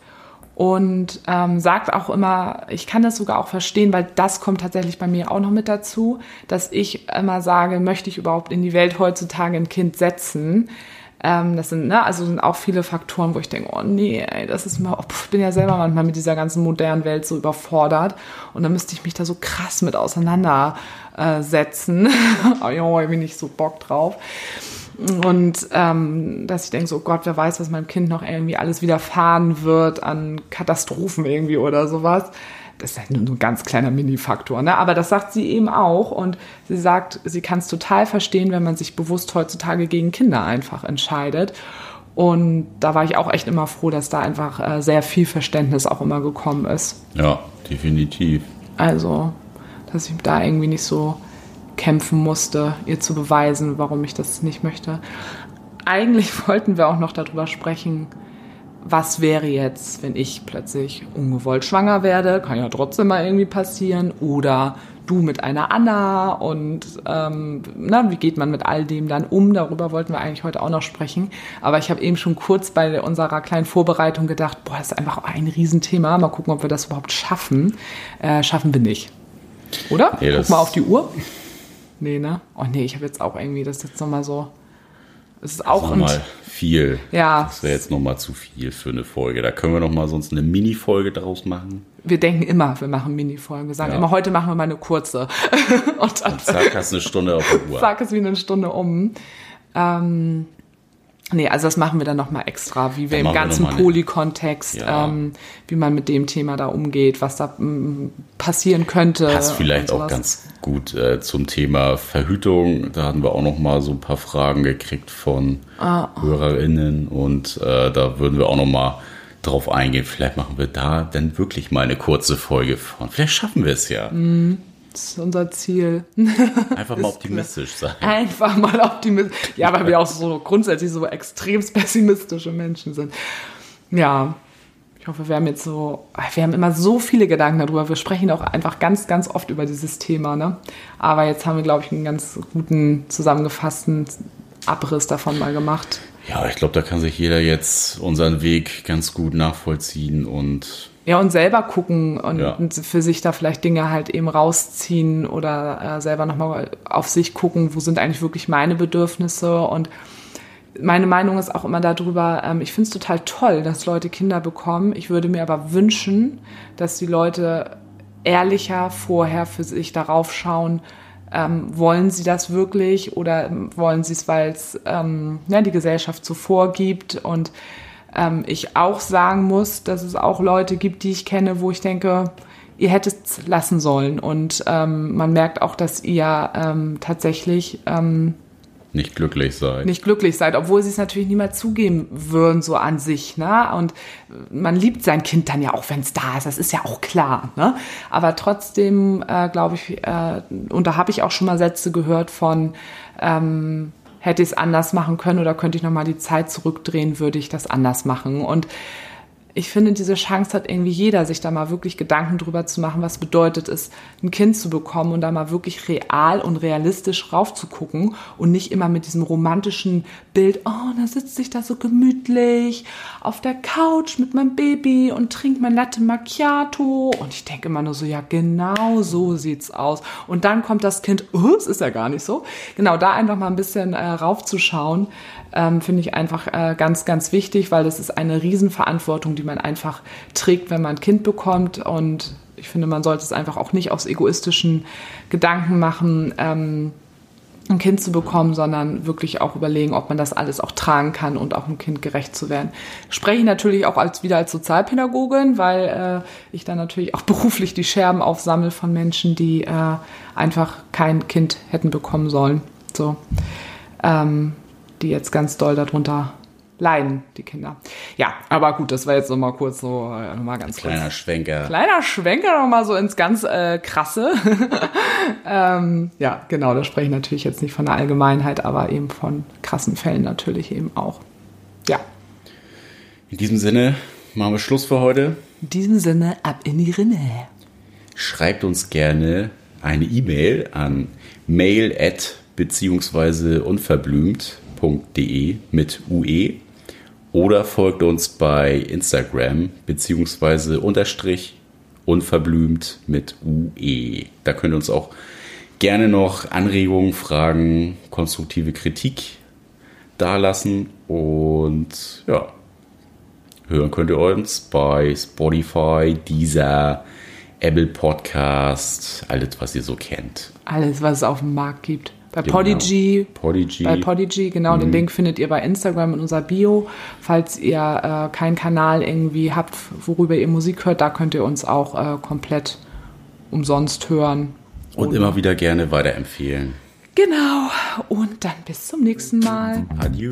Und ähm, sagt auch immer, ich kann das sogar auch verstehen, weil das kommt tatsächlich bei mir auch noch mit dazu, dass ich immer sage, möchte ich überhaupt in die Welt heutzutage ein Kind setzen? Ähm, das sind, ne, also sind auch viele Faktoren, wo ich denke, oh nee, ey, das ist mir, ich bin ja selber manchmal mit dieser ganzen modernen Welt so überfordert und dann müsste ich mich da so krass mit auseinandersetzen. oh, jo, ich bin nicht so Bock drauf. Und ähm, dass ich denke, so Gott, wer weiß, was meinem Kind noch irgendwie alles widerfahren wird an Katastrophen irgendwie oder sowas. Das ist halt nur so ein ganz kleiner Mini-Faktor. Ne? Aber das sagt sie eben auch. Und sie sagt, sie kann es total verstehen, wenn man sich bewusst heutzutage gegen Kinder einfach entscheidet. Und da war ich auch echt immer froh, dass da einfach äh, sehr viel Verständnis auch immer gekommen ist. Ja, definitiv. Also, dass ich da irgendwie nicht so kämpfen musste, ihr zu beweisen, warum ich das nicht möchte. Eigentlich wollten wir auch noch darüber sprechen, was wäre jetzt, wenn ich plötzlich ungewollt schwanger werde? Kann ja trotzdem mal irgendwie passieren. Oder du mit einer Anna und ähm, na, wie geht man mit all dem dann um? Darüber wollten wir eigentlich heute auch noch sprechen. Aber ich habe eben schon kurz bei unserer kleinen Vorbereitung gedacht, boah, das ist einfach ein Riesenthema. Mal gucken, ob wir das überhaupt schaffen. Äh, schaffen wir nicht. Oder? Nee, Guck mal auf die Uhr. Nee, ne? Oh nee, ich habe jetzt auch irgendwie das jetzt nochmal so. Es ist auch nochmal viel. Ja. Das wäre jetzt nochmal zu viel für eine Folge. Da können wir nochmal sonst eine Mini-Folge draus machen. Wir denken immer, wir machen Mini-Folgen. Wir sagen ja. immer, heute machen wir mal eine kurze. Und dann Und zack, hast eine Stunde auf der Uhr. Zack, ist wie eine Stunde um. Ähm, Nee, also das machen wir dann nochmal extra, wie wir dann im ganzen Poly-Kontext, ja. ähm, wie man mit dem Thema da umgeht, was da mm, passieren könnte. Passt vielleicht auch ganz gut äh, zum Thema Verhütung. Da hatten wir auch nochmal so ein paar Fragen gekriegt von ah. HörerInnen und äh, da würden wir auch nochmal drauf eingehen. Vielleicht machen wir da dann wirklich mal eine kurze Folge von. Vielleicht schaffen wir es ja. Mhm. Das ist unser Ziel. Einfach mal optimistisch sein. Einfach mal optimistisch. Ja, weil wir auch so grundsätzlich so extrem pessimistische Menschen sind. Ja, ich hoffe, wir haben jetzt so, wir haben immer so viele Gedanken darüber. Wir sprechen auch einfach ganz, ganz oft über dieses Thema. Ne? Aber jetzt haben wir, glaube ich, einen ganz guten, zusammengefassten Abriss davon mal gemacht. Ja, ich glaube, da kann sich jeder jetzt unseren Weg ganz gut nachvollziehen und ja, und selber gucken und, ja. für sich da vielleicht Dinge halt eben rausziehen oder äh, selber nochmal auf sich gucken, wo sind eigentlich wirklich meine Bedürfnisse und meine Meinung ist auch immer darüber, ähm, ich finde es total toll, dass Leute Kinder bekommen. Ich würde mir aber wünschen, dass die Leute ehrlicher vorher für sich darauf schauen, ähm, wollen sie das wirklich oder wollen sie es, weil es ähm, ne, die Gesellschaft so vorgibt und ähm, ich auch sagen muss, dass es auch Leute gibt, die ich kenne, wo ich denke, ihr hättet es lassen sollen. Und ähm, man merkt auch, dass ihr ähm, tatsächlich ähm, nicht glücklich seid. Nicht glücklich seid, obwohl sie es natürlich niemals zugeben würden, so an sich. Ne? Und man liebt sein Kind dann ja auch, wenn es da ist. Das ist ja auch klar. Ne? Aber trotzdem, äh, glaube ich, äh, und da habe ich auch schon mal Sätze gehört von, ähm, hätte ich es anders machen können oder könnte ich nochmal die Zeit zurückdrehen, würde ich das anders machen. Und ich finde, diese Chance hat irgendwie jeder, sich da mal wirklich Gedanken drüber zu machen, was bedeutet es, ein Kind zu bekommen und da mal wirklich real und realistisch raufzugucken und nicht immer mit diesem romantischen Bild, oh, da sitze ich da so gemütlich auf der Couch mit meinem Baby und trinke mein Latte Macchiato. Und ich denke immer nur so, ja, genau so sieht's aus. Und dann kommt das Kind, oh, es ist ja gar nicht so. Genau, da einfach mal ein bisschen äh, raufzuschauen ähm, finde ich einfach äh, ganz, ganz wichtig, weil das ist eine Riesenverantwortung, die man einfach trägt, wenn man ein Kind bekommt. Und ich finde, man sollte es einfach auch nicht aus egoistischen Gedanken machen. Ähm, ein Kind zu bekommen, sondern wirklich auch überlegen, ob man das alles auch tragen kann und auch einem Kind gerecht zu werden. Spreche ich natürlich auch als wieder als Sozialpädagogin, weil äh, ich dann natürlich auch beruflich die Scherben aufsammle von Menschen, die äh, einfach kein Kind hätten bekommen sollen. So, ähm, die jetzt ganz doll darunter leiden, die Kinder. Ja, aber gut, das war jetzt nochmal kurz so, äh, nochmal ganz Kleiner kurz. Schwenker. Kleiner Schwenker nochmal so ins ganz äh, krasse. ähm, ja, genau, da spreche ich natürlich jetzt nicht von der Allgemeinheit, aber eben von krassen Fällen natürlich eben auch. Ja, In diesem Sinne machen wir Schluss für heute. in diesem Sinne, ab in die Rinne. Schreibt uns gerne eine E-Mail an mail at beziehungsweise unverblümt.de mit UE oder folgt uns bei Instagram beziehungsweise unterstrich unverblümt mit UE. Da könnt ihr uns auch gerne noch Anregungen, Fragen, konstruktive Kritik dalassen und ja, hören könnt ihr uns bei Spotify, Deezer, Apple Podcast, alles, was ihr so kennt. Alles, was es auf dem Markt gibt. Bei Genau. Podigy, Podigy. Bei Podigy, genau. Den Link findet ihr bei Instagram in unserer Bio. Falls ihr äh, keinen Kanal irgendwie habt, worüber ihr Musik hört, da könnt ihr uns auch äh, komplett umsonst hören. Und immer wieder gerne weiterempfehlen. Genau. Und dann bis zum nächsten Mal. Adieu.